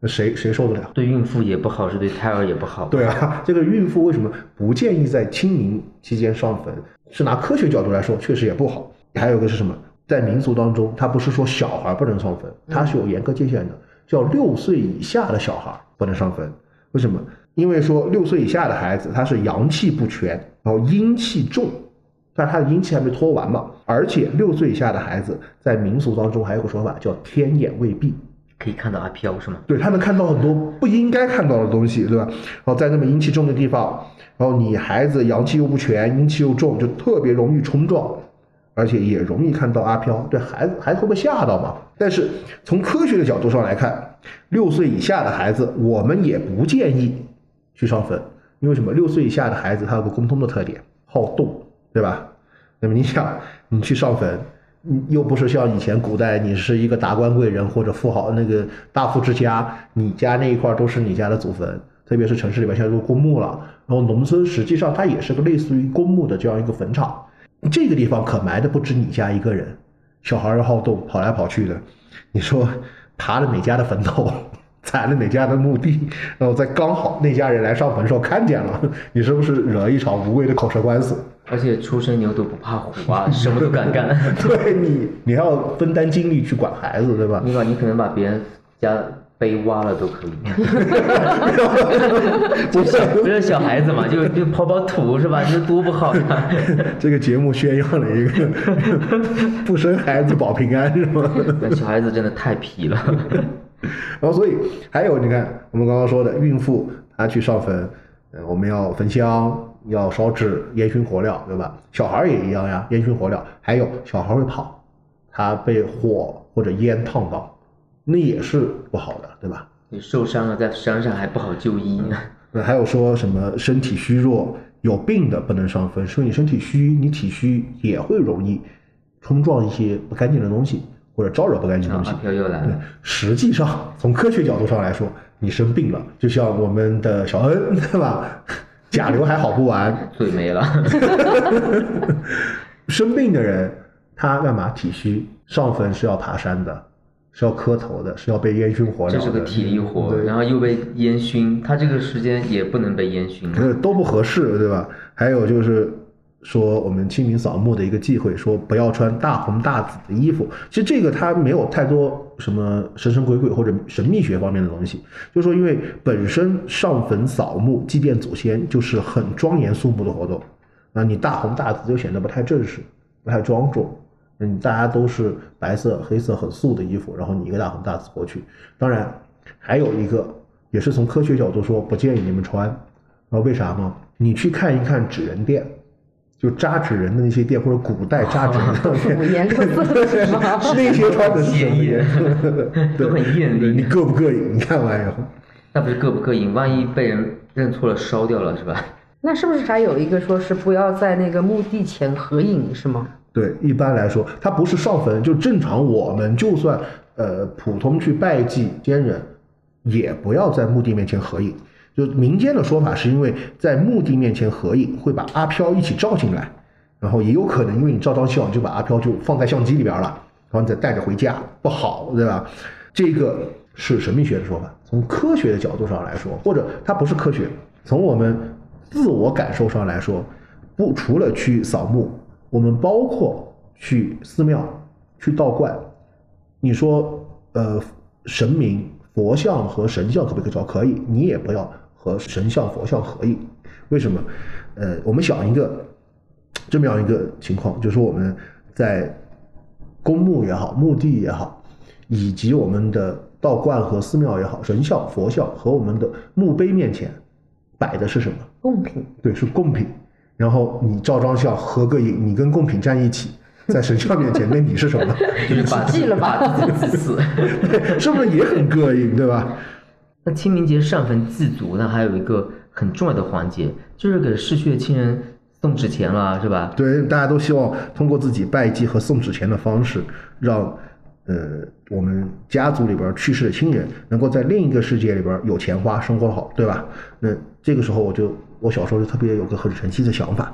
那谁谁受得了？对孕妇也不好，是对胎儿也不好。对啊，这个孕妇为什么不建议在清明期间上坟？是拿科学角度来说，确实也不好。还有一个是什么？在民俗当中，它不是说小孩不能上坟，它是有严格界限的，叫六岁以下的小孩不能上坟。为什么？因为说六岁以下的孩子他是阳气不全，然后阴气重，但是他的阴气还没脱完嘛。而且六岁以下的孩子在民俗当中还有个说法叫天眼未闭，可以看到阿飘是吗？对他能看到很多不应该看到的东西，对吧？然后在那么阴气重的地方，然后你孩子阳气又不全，阴气又重，就特别容易冲撞，而且也容易看到阿飘，对孩子孩子会被吓到嘛？但是从科学的角度上来看，六岁以下的孩子，我们也不建议去上坟，因为什么？六岁以下的孩子他有个共通的特点，好动，对吧？那么你想，你去上坟，你又不是像以前古代，你是一个达官贵人或者富豪那个大富之家，你家那一块都是你家的祖坟，特别是城市里边现在都公墓了，然后农村实际上它也是个类似于公墓的这样一个坟场，这个地方可埋的不止你家一个人，小孩儿好动，跑来跑去的，你说爬了哪家的坟头？踩了哪家的墓地，然后在刚好那家人来上坟的时候看见了，你是不是惹了一场无谓的口舌官司？而且初生牛犊不怕虎啊，什么都敢干。对 你，你还要分担精力去管孩子，对吧？你把你可能把别人家碑挖了都可以。不是，不是小孩子嘛，就就刨刨土是吧？这多不好呀！这个节目宣扬了一个不生孩子保平安，是吗？那小孩子真的太皮了。然后，所以还有你看，我们刚刚说的，孕妇她去上坟，呃，我们要焚香，要烧纸，烟熏火燎，对吧？小孩儿也一样呀，烟熏火燎。还有小孩儿会跑，他被火或者烟烫到，那也是不好的，对吧？你受伤了，在山上还不好就医呢。那还有说什么身体虚弱、有病的不能上坟，说你身体虚，你体虚也会容易冲撞一些不干净的东西，或者招惹不干净的东西阿。飘又来对了，，实际上从科学角度上来说，你生病了，就像我们的小恩，对吧？甲流还好不完，嘴没了。生病的人他干嘛？体虚，上坟是要爬山的，是要磕头的，是要被烟熏火燎的。这是个体力活，对然后又被烟熏，他这个时间也不能被烟熏都不合适，对吧？还有就是说，我们清明扫墓的一个忌讳，说不要穿大红大紫的衣服。其实这个它没有太多什么神神鬼鬼或者神秘学方面的东西，就是说，因为本身上坟扫墓祭奠祖先就是很庄严肃穆的活动，那你大红大紫就显得不太正式，不太庄重。嗯，大家都是白色、黑色很素的衣服，然后你一个大红大紫过去。当然，还有一个也是从科学角度说不建议你们穿，然后为啥吗？你去看一看纸人店，就扎纸人的那些店，或者古代扎纸人的店，五颜六色的是？那些穿的是什么颜色？都很艳丽对你膈不膈应？你看完以后，那不是膈不膈应？万一被人认错了，烧掉了是吧？那是不是还有一个说是不要在那个墓地前合影是吗？对，一般来说，它不是上坟，就正常我们就算呃普通去拜祭先人，也不要在墓地面前合影。就民间的说法是因为在墓地面前合影会把阿飘一起照进来，然后也有可能因为你照张相就把阿飘就放在相机里边了，然后你再带着回家，不好，对吧？这个是神秘学的说法。从科学的角度上来说，或者它不是科学，从我们自我感受上来说，不除了去扫墓，我们包括去寺庙、去道观，你说呃神明、佛像和神像可不可以照？可以，你也不要和神像、佛像合影。为什么？呃，我们想一个这么样一个情况，就是说我们在公墓也好，墓地也好，以及我们的道观和寺庙也好，神像、佛像和我们的墓碑面前摆的是什么？贡品。对，是贡品。然后你照张相合个影，你跟贡品站一起，在神像面前，那你是什么？就是把记了吧把自己自死。对，是不是也很膈应，对吧？那清明节上坟祭祖，那还有一个很重要的环节，就是给逝去的亲人送纸钱了，是吧？对，大家都希望通过自己拜祭和送纸钱的方式，让呃我们家族里边去世的亲人能够在另一个世界里边有钱花，生活好，对吧？那这个时候我就我小时候就特别有个很神奇的想法，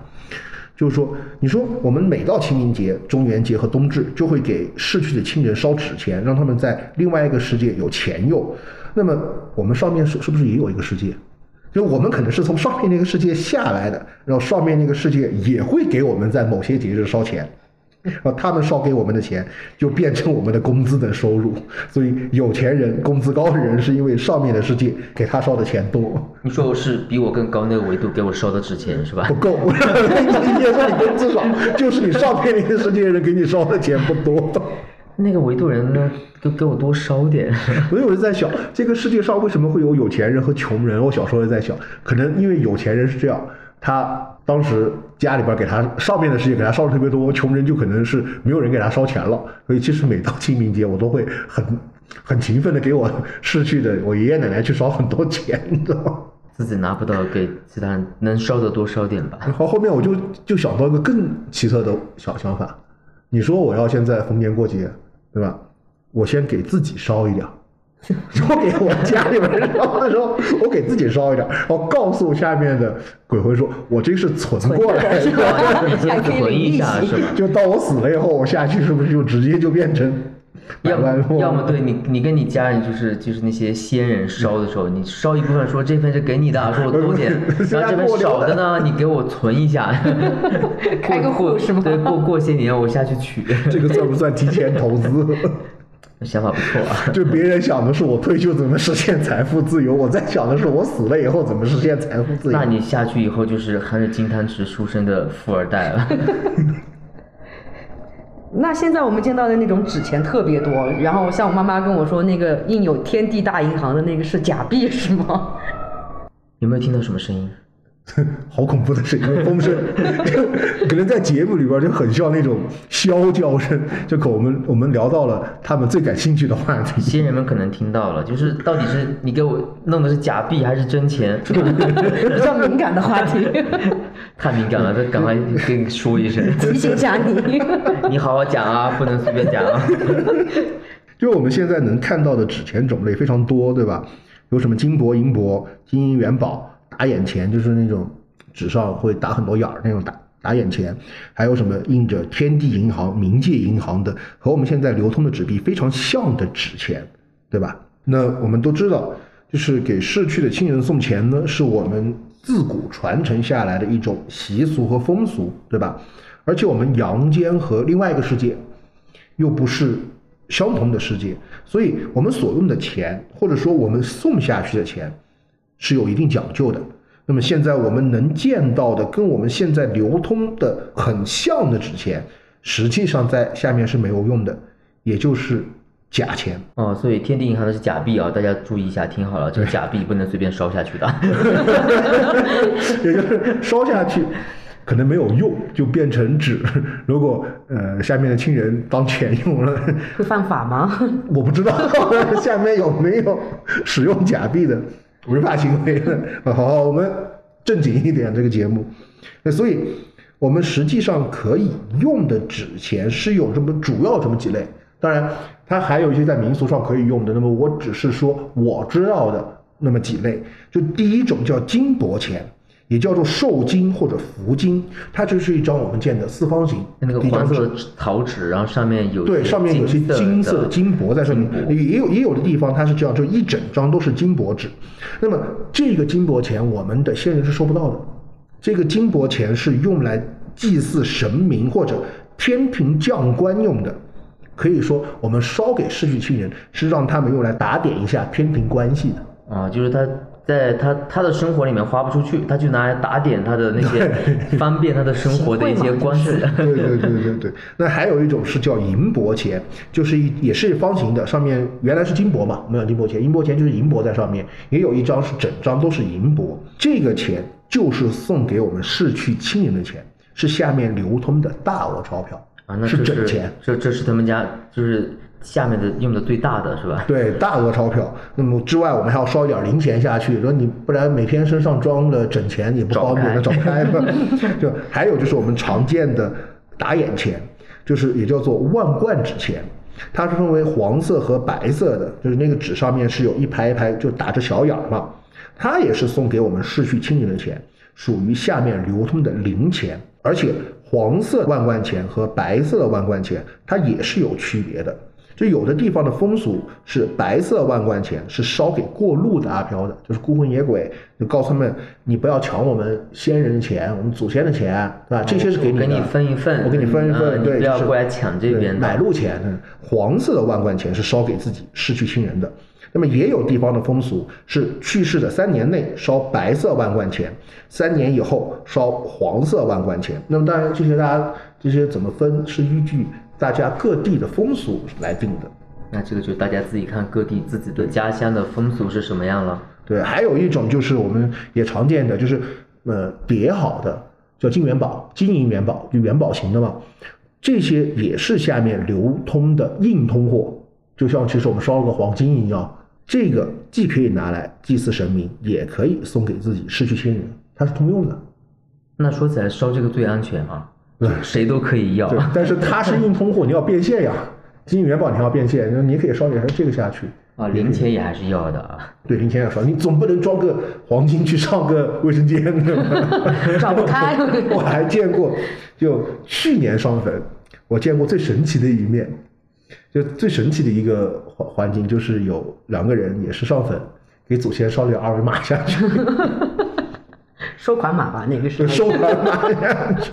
就是说，你说我们每到清明节、中元节和冬至，就会给逝去的亲人烧纸钱，让他们在另外一个世界有钱用。那么我们上面是是不是也有一个世界？就我们可能是从上面那个世界下来的，然后上面那个世界也会给我们在某些节日烧钱，然后他们烧给我们的钱就变成我们的工资的收入。所以有钱人、工资高的人是因为上面的世界给他烧的钱多。你说我是比我更高那个维度给我烧的纸钱是吧不？够，你也说你工资少，就是你上面那个世界人给你烧的钱不多。那个维度人呢，给给我多烧点。所 以我就在想，这个世界上为什么会有有钱人和穷人？我小时候也在想，可能因为有钱人是这样，他当时家里边给他上面的世界给他烧的特别多，穷人就可能是没有人给他烧钱了。所以其实每到清明节，我都会很很勤奋的给我逝去的我爷爷奶奶去烧很多钱，你知道吗？自己拿不到，给其他人能烧的多烧点吧。然后后面我就就想到一个更奇特的小想法，你说我要现在逢年过节，对吧？我先给自己烧一点儿，我给我家里边人烧的时候，我给自己烧一点儿，然后告诉下面的鬼魂说，我这是存过来的存一下是吧？就到我死了以后，我下去是不是就直接就变成百要万富翁？要么对你，你跟你家人就是就是那些先人烧的时候，你烧一部分说这份是给你的，说我多点，然后这份少的呢，你给我存一下，开个户过是吗对，过过些年我下去取，这个算不算提前投资？想法不错啊。就别人想的是我退休怎么实现财富自由，我在想的是我死了以后怎么实现财富自由。那你下去以后就是含着金汤匙出生的富二代了。那现在我们见到的那种纸钱特别多，然后像我妈妈跟我说，那个印有天地大银行的那个是假币是吗？有没有听到什么声音？好恐怖的声音，风声，就可能在节目里边就很像那种啸叫声。就可我们我们聊到了他们最感兴趣的话题，新人们可能听到了，就是到底是你给我弄的是假币还是真钱？比较敏感的话题，太敏感了，这赶快跟你说一声，提醒一下你。你好好讲啊，不能随便讲啊。就我们现在能看到的纸钱种类非常多，对吧？有什么金箔、银箔、金银元宝、打眼钱，就是那种纸上会打很多眼儿那种打打眼钱，还有什么印着天地银行、冥界银行的和我们现在流通的纸币非常像的纸钱，对吧？那我们都知道，就是给逝去的亲人送钱呢，是我们自古传承下来的一种习俗和风俗，对吧？而且我们阳间和另外一个世界又不是相同的世界，所以我们所用的钱，或者说我们送下去的钱，是有一定讲究的。那么现在我们能见到的跟我们现在流通的很像的纸钱，实际上在下面是没有用的，也就是假钱。哦，所以天地银行的是假币啊，大家注意一下，听好了，这个假币不能随便烧下去的。也就是烧下去可能没有用，就变成纸。如果呃下面的亲人当钱用了，会犯法吗？我不知道 下面有没有使用假币的违法行为了？好好，我们正经一点这个节目。那所以，我们实际上可以用的纸钱是有这么主要这么几类。当然，它还有一些在民俗上可以用的。那么我只是说我知道的那么几类。就第一种叫金箔钱，也叫做寿金或者福金，它就是一张我们见的四方形那个黄色的草纸，然后上面有对，上面有些金色的的金箔在上面也有也有的地方它是这样，就一整张都是金箔纸。那么这个金箔钱，我们的先人是收不到的。这个金箔钱是用来祭祀神明或者天庭将官用的。可以说，我们烧给逝去亲人，是让他们用来打点一下天庭关系的。啊，就是他在他他的生活里面花不出去，他就拿来打点他的那些 方便他的生活的一些关系。对对对对对对。那还有一种是叫银箔钱，就是一也是方形的，上面原来是金箔嘛，我们讲金箔钱，银箔钱就是银箔在上面，也有一张是整张都是银箔。这个钱就是送给我们逝去亲人的钱，是下面流通的大额钞票啊，那是这是整钱。这这是他们家就是下面的用的最大的是吧？对大额钞票，那么之外我们还要烧一点零钱下去，说你不然每天身上装的整钱也不方便，那找找不开吧。就还有就是我们常见的打眼钱，就是也叫做万贯纸钱，它是分为黄色和白色的，就是那个纸上面是有一排一排就打着小眼儿嘛，它也是送给我们逝去亲人的钱，属于下面流通的零钱，而且黄色万贯钱和白色的万贯钱它也是有区别的。就有的地方的风俗是白色万贯钱是烧给过路的阿飘的，就是孤魂野鬼，就告诉他们你不要抢我们先人的钱，我们祖先的钱，对吧？这些是给你的，我给你分一份我给你分一份，对，不要过来抢这边的买路钱。嗯黄色的万贯钱是烧给自己失去亲人的。那么也有地方的风俗是去世的三年内烧白色万贯钱，三年以后烧黄色万贯钱。那么当然这些大家这些怎么分是依据大家各地的风俗来定的。那这个就大家自己看各地自己的家乡的风俗是什么样了。对，还有一种就是我们也常见的，就是呃叠好的叫金元宝、金银元宝，就元宝型的嘛。这些也是下面流通的硬通货，就像其实我们烧了个黄金一样，这个既可以拿来祭祀神明，也可以送给自己失去亲人，它是通用的。那说起来烧这个最安全啊，对谁都可以要。对，但是它是硬通货，你要变现呀。金元宝你要变现，你可以烧点这个下去。啊，零钱也还是要的啊。对，零钱要烧，你总不能装个黄金去上个卫生间对吧？找不开 我还见过，就去年上坟，我见过最神奇的一面，就最神奇的一个环环境，就是有两个人也是上坟，给祖先烧了点二维码下去，收款码吧，那个是。收款码下去。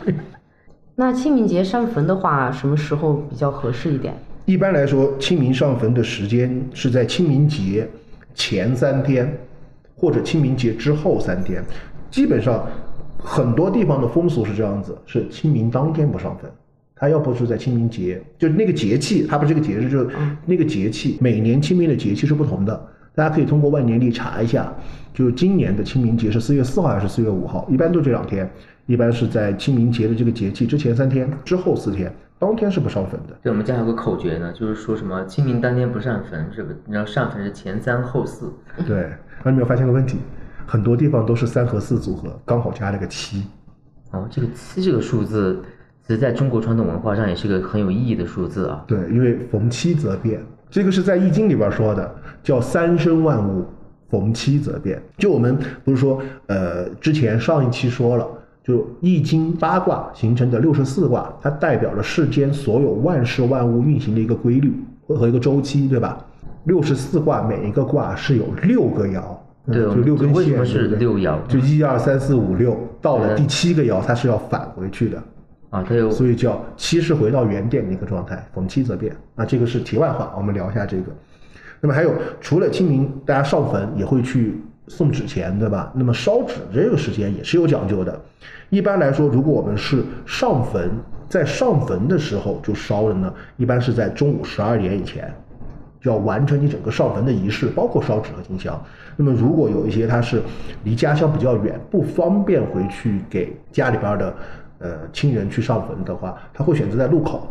那清明节上坟的话，什么时候比较合适一点？一般来说，清明上坟的时间是在清明节前三天，或者清明节之后三天。基本上，很多地方的风俗是这样子：是清明当天不上坟，他要不是在清明节，就是那个节气，它不是个节日，就是那个节气。每年清明的节气是不同的，大家可以通过万年历查一下。就是今年的清明节是四月四号还是四月五号？一般都这两天，一般是在清明节的这个节气之前三天，之后四天，当天是不上坟的。对，我们家有个口诀呢，就是说什么清明当天不上坟，是不？你要上坟是前三后四。对，那你有没有发现个问题？很多地方都是三和四组合，刚好加了个七。哦，这个七这个数字，其实在中国传统文化上也是个很有意义的数字啊。对，因为逢七则变，这个是在《易经》里边说的，叫三生万物，逢七则变。就我们不是说，呃，之前上一期说了，就易经八卦形成的六十四卦，它代表了世间所有万事万物运行的一个规律和一个周期，对吧？六十四卦每一个卦是有六个爻，嗯对，就六根线，为什么是六爻？就一二三四五六，到了第七个爻，它是要返回去的，啊，它有所以叫七是回到原点的一个状态，逢七则变。那这个是题外话，我们聊一下这个。那么还有，除了清明，大家上坟也会去送纸钱，对吧？那么烧纸这个时间也是有讲究的。一般来说，如果我们是上坟，在上坟的时候就烧了呢，一般是在中午十二点以前。就要完成你整个上坟的仪式，包括烧纸和金香。那么，如果有一些他是离家乡比较远，不方便回去给家里边的呃亲人去上坟的话，他会选择在路口。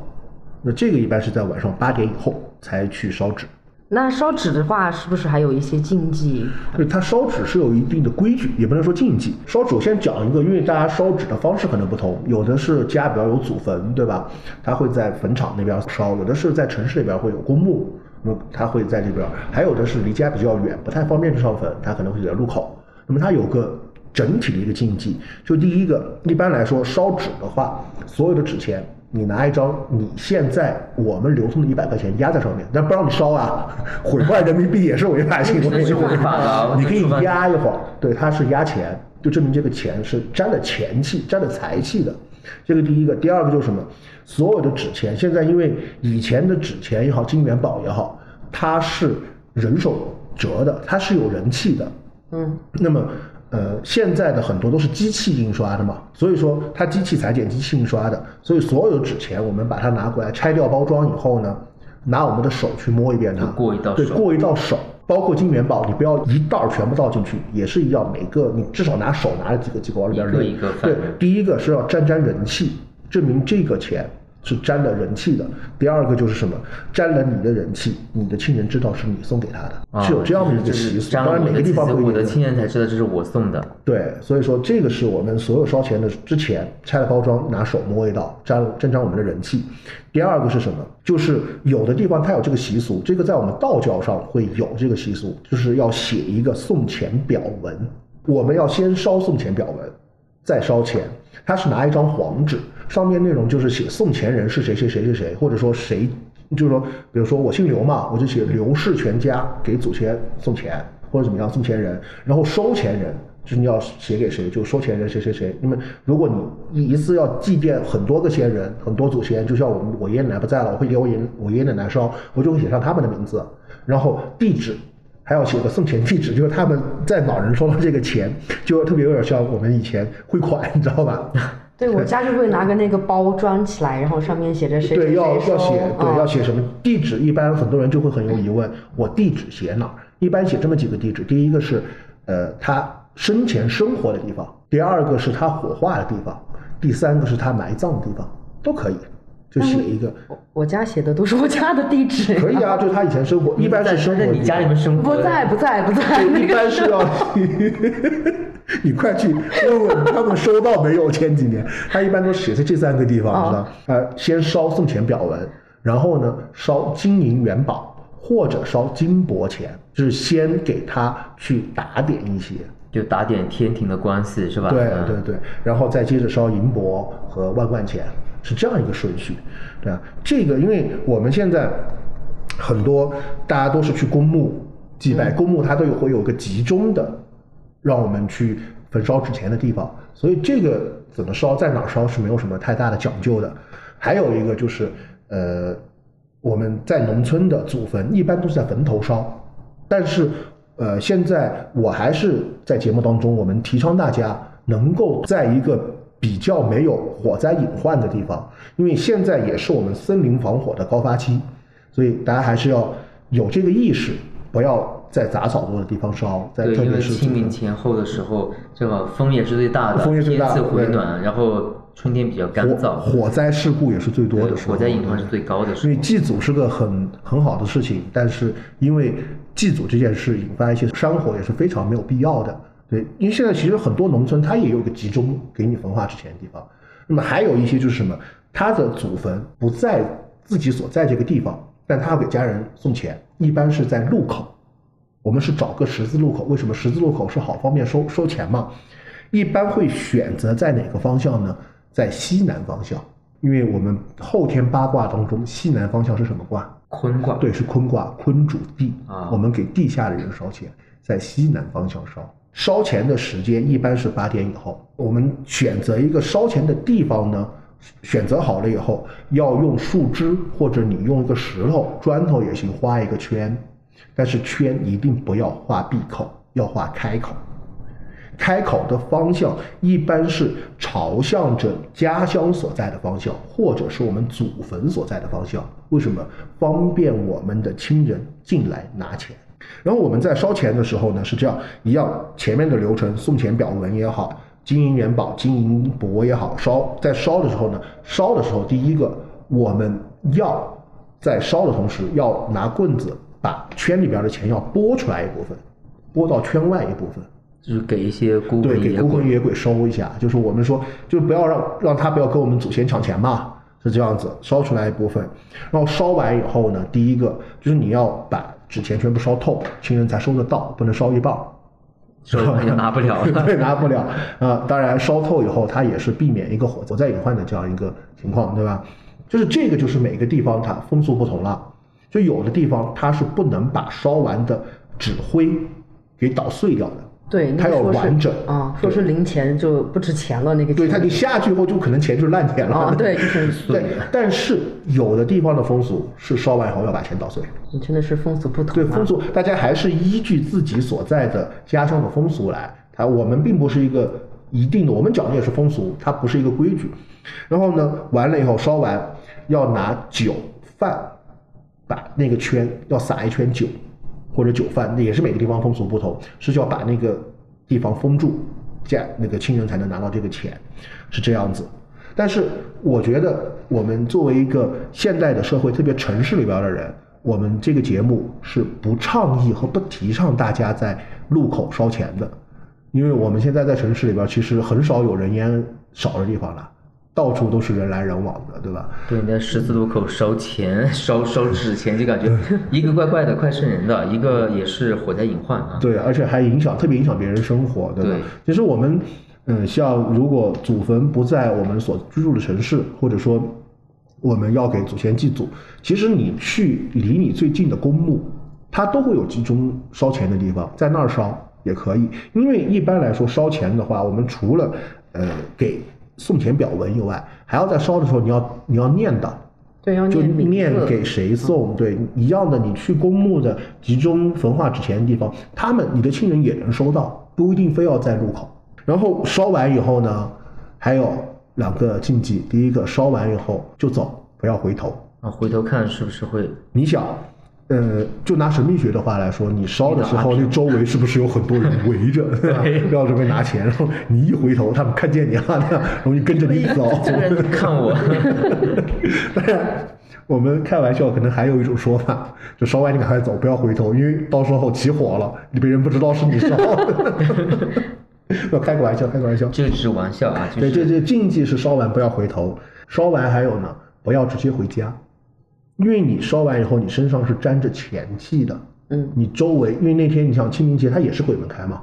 那这个一般是在晚上八点以后才去烧纸。那烧纸的话，是不是还有一些禁忌？对它烧纸是有一定的规矩，也不能说禁忌。烧纸我先讲一个，因为大家烧纸的方式可能不同，有的是家比较有祖坟，对吧？他会在坟场那边烧；有的是在城市里边会有公墓，那他会在这边；还有的是离家比较远，不太方便去上坟，他可能会在路口。那么它有个整体的一个禁忌，就第一个，一般来说烧纸的话，所有的纸钱。你拿一张你现在我们流通的一百块钱压在上面，但不让你烧啊，毁坏人民币也是违法行为，违法的啊你可以压一会儿，对，它是压钱，就证明这个钱是沾了钱气、沾了财气的。这个第一个，第二个就是什么？所有的纸钱，现在因为以前的纸钱也好，金元宝也好，它是人手折的，它是有人气的。嗯，那么，呃，现在的很多都是机器印刷的嘛，所以说它机器裁剪、机器印刷的，所以所有纸钱我们把它拿过来拆掉包装以后呢，拿我们的手去摸一遍它，过一道对，过一道手。包括金元宝，你不要一袋儿全部倒进去，也是一样，每个你至少拿手拿了几个几个往里边扔。一个一个对，第一个是要沾沾人气，证明这个钱是沾了人气的。第二个就是什么，沾了你的人气，你的亲人知道是你送给他的，啊是有这样的一个习俗。当然每个地方气我的不一样。亲人才知道这是我送的。对，所以说这个是我们所有烧钱的之前拆了包装，拿手摸一道，沾沾沾我们的人气。第二个是什么？就是有的地方它有这个习俗，这个在我们道教上会有这个习俗，就是要写一个送钱表文。我们要先烧送钱表文，再烧钱。他是拿一张黄纸，上面内容就是写送钱人是谁谁谁谁谁，或者说谁，就是说，比如说我姓刘嘛，我就写刘氏全家给祖先送钱，或者怎么样送钱人，然后收钱人就是你要写给谁，就收钱人谁谁谁。那么如果你一次要祭奠很多个先人，很多祖先，就像我们我爷爷奶奶不在了，我会给我爷我爷爷奶奶烧，我就会写上他们的名字，然后地址。还要写个送钱地址，就是他们在哪儿能收到这个钱，就特别有点像我们以前汇款，你知道吧？对我家就会拿个那个包装起来，然后上面写着谁谁对，谁要收要写，对，啊要写什么地址？一般很多人就会很有疑问，我地址写哪儿？一般写这么几个地址，第一个是，呃，他生前生活的地方；第二个是他火化的地方；第三个是他埋葬的地方，都可以，就写一个。我我家写的都是我家的地址。可以啊，就是他以前生活，一般是生活在你家里面生活，不在不在不在，对，一般是 要 你快去问问他们收到没有？前几年他一般都写在这三个地方，哦知道？呃，先烧送钱表文，然后呢烧金银元宝或者烧金箔钱，就是先给他去打点一些。就打点天庭的官司是吧？对嗯对对，然后再接着烧银箔和万贯钱，是这样一个顺序，对吧？这个因为我们现在很多大家都是去公墓祭拜，公墓它都有会有个集中的让我们去焚烧纸钱的地方，所以这个怎么烧，在哪烧是没有什么太大的讲究的。还有一个就是，呃，我们在农村的祖坟一般都是在坟头烧，但是，呃，现在我还是在节目当中，我们提倡大家能够在一个比较没有火灾隐患的地方，因为现在也是我们森林防火的高发期，所以大家还是要有这个意识，不要在杂草多的地方烧，在特别是清明前后的时候，这个风也是最大的，风也最大天气回暖，然后春天比较干燥，火火灾事故也是最多的时候，火灾隐患是最高的时候所以。祭祖是个很很好的事情，但是因为祭祖这件事引发一些山火也是非常没有必要的。对，因为现在其实很多农村它也有个集中给你焚化之前的地方，那么还有一些就是什么，他的祖坟不在自己所在这个地方，但他要给家人送钱，一般是在路口。我们是找个十字路口，为什么十字路口是好方便收收钱嘛？一般会选择在哪个方向呢？在西南方向，因为我们后天八卦当中，西南方向是什么卦？坤卦，对，是坤卦，坤主地啊我们给地下的人烧钱，在西南方向烧。烧钱的时间一般是八点以后。我们选择一个烧钱的地方呢，选择好了以后，要用树枝或者你用一个石头、砖头也行，画一个圈，但是圈一定不要画闭口，要画开口。开口的方向一般是朝向着家乡所在的方向，或者是我们祖坟所在的方向。为什么？方便我们的亲人进来拿钱。然后我们在烧钱的时候呢，是这样一样，前面的流程送钱表文也好，金银元宝、金银帛也好，烧在烧的时候呢，烧的时候第一个我们要在烧的同时要拿棍子把圈里边的钱要拨出来一部分，拨到圈外一部分。就是给一些孤对，魂野鬼给孤魂。野鬼收一下，就是我们说，就不要让让他不要跟我们祖先抢钱嘛，是这样子，烧出来一部分，然后烧完以后呢，第一个就是你要把纸钱全部烧透，亲人才收得到，不能烧一半儿。收了也拿不了了。对，拿不了啊、当然，烧透以后，它也是避免一个火火灾隐患的这样一个情况，对吧？就是这个，就是每个地方它风俗不同了。就有的地方它是不能把烧完的纸灰给捣碎掉的，对，它要完整啊，说是零钱就不值钱了，那个对，它钱你下去以后就可能钱就是烂钱了。啊，对，就 是对，但是有的地方的风俗是烧完以后要把钱捣碎。你真的是风俗不同、啊。对风俗，大家还是依据自己所在的家乡的风俗来。它我们并不是一个一定的，我们讲的也是风俗，它不是一个规矩。然后呢，完了以后烧完要拿酒饭把那个圈要撒一圈酒或者酒饭，那也是每个地方风俗不同，是要把那个地方封住，这样那个亲人才能拿到这个钱，是这样子。但是我觉得，我们作为一个现代的社会，特别城市里边的人，我们这个节目是不倡议和不提倡大家在路口烧钱的，因为我们现在在城市里边，其实很少有人烟少的地方了，到处都是人来人往的，对吧？对，你在十字路口烧钱、烧烧纸钱，就感觉 一个怪怪的，快渗人的；一个也是火灾隐患啊。对，而且还影响，特别影响别人生活，对吧？对其实我们，嗯，像如果祖坟不在我们所居住的城市，或者说我们要给祖先祭祖，其实你去离你最近的公墓，它都会有集中烧钱的地方，在那儿烧也可以。因为一般来说烧钱的话，我们除了呃给送钱表文以外，还要在烧的时候你要你要念叨。对要就念念给谁送，对，一样的，你去公墓的集中焚化纸钱的地方，他们你的亲人也能收到，不一定非要在路口。然后烧完以后呢，还有两个禁忌，第一个烧完以后就走，不要回头。啊，回头看是不是会？你想，呃，就拿神秘学的话来说，你烧的时候，那周围是不是有很多人围着，对吧？要准备拿钱，然后你一回头，他们看见你了，那样容易跟着你走。看我，当然，我们开玩笑，可能还有一种说法，就烧完你赶快走，不要回头，因为到时候起火了，你别人不知道是你烧的。要开个玩笑，开个玩笑。这个只是玩笑啊，就对，这这禁忌是烧完不要回头，烧完还有呢，不要直接回家，因为你烧完以后，你身上是沾着钱气的，嗯，你周围，因为那天你想清明节，它也是鬼门开嘛，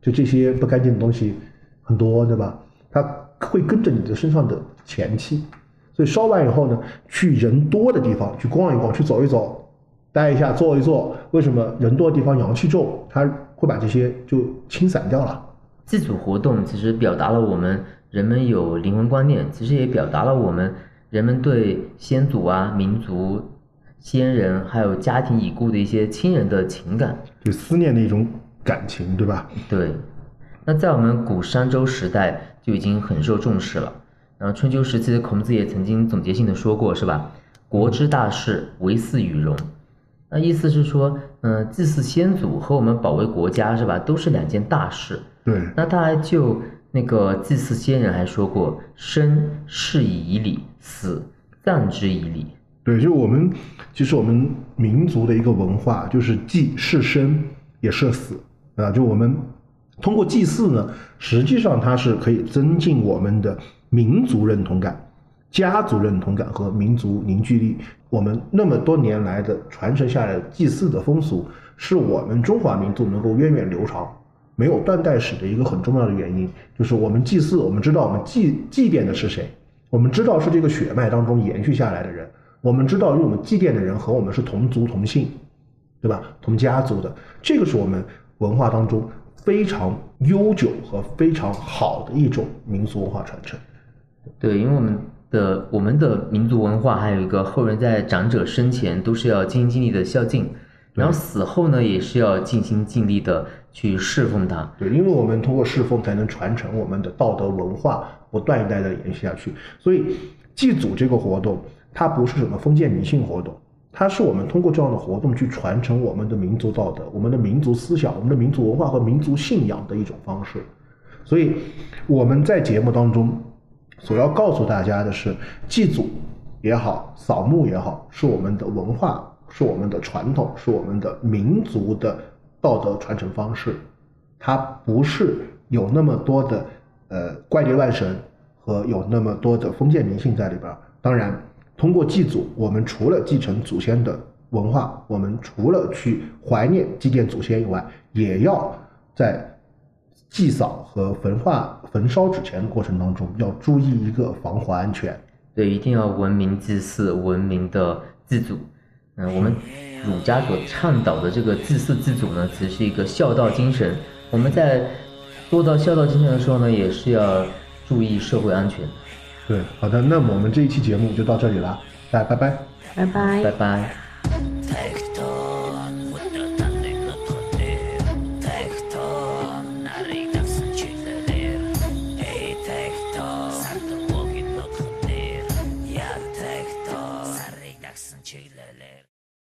就这些不干净的东西很多，对吧？它会跟着你的身上的钱气，所以烧完以后呢，去人多的地方去逛一逛，去走一走，待一下，坐一坐。为什么人多的地方阳气重，它会把这些就清散掉了？祭祖活动其实表达了我们人们有灵魂观念，其实也表达了我们人们对先祖啊、民族、先人还有家庭已故的一些亲人的情感。就思念的一种感情，对吧？对，那在我们古商周时代就已经很受重视了。然后春秋时期的孔子也曾经总结性的说过，是吧？国之大事，唯祀与戎。那意思是说，嗯、祭祀先祖和我们保卫国家，是吧？都是两件大事。对，那他还就那个祭祀先人还说过，生事以礼，死葬之以礼。对，就我们其实我们民族的一个文化，就是祭是生也是死啊。就我们通过祭祀呢，实际上它是可以增进我们的民族认同感、家族认同感和民族凝聚力。我们那么多年来的传承下来的祭祀的风俗，是我们中华民族能够源远流长，没有断代史的一个很重要的原因，就是我们祭祀，我们知道我们祭祭奠的是谁，我们知道是这个血脉当中延续下来的人，我们知道用我们祭奠的人和我们是同族同姓，对吧？同家族的，这个是我们文化当中非常悠久和非常好的一种民俗文化传承。对，因为我们的我们的民族文化还有一个后人在长者生前都是要尽心尽力的孝敬，然后死后呢也是要尽心尽力的去侍奉他。对，因为我们通过侍奉才能传承我们的道德文化，不断一代的延续下去。所以祭祖这个活动，它不是什么封建迷信活动，它是我们通过这样的活动去传承我们的民族道德、我们的民族思想、我们的民族文化和民族信仰的一种方式。所以我们在节目当中所要告诉大家的是，祭祖也好，扫墓也好，是我们的文化，是我们的传统，是我们的民族的道德传承方式。它不是有那么多的呃怪力乱神和有那么多的封建迷信在里边。当然，通过祭祖，我们除了继承祖先的文化，我们除了去怀念祭奠祖先以外，也要在祭扫和焚化、焚烧纸钱的过程当中，要注意一个防火安全。对，一定要文明祭祀，文明的祭祖。嗯，我们儒家所倡导的这个祭祀祭祖呢，其实是一个孝道精神。我们在做到孝道精神的时候呢，也是要注意社会安全。对，好的，那么我们这一期节目就到这里了，大家拜拜。拜拜拜拜。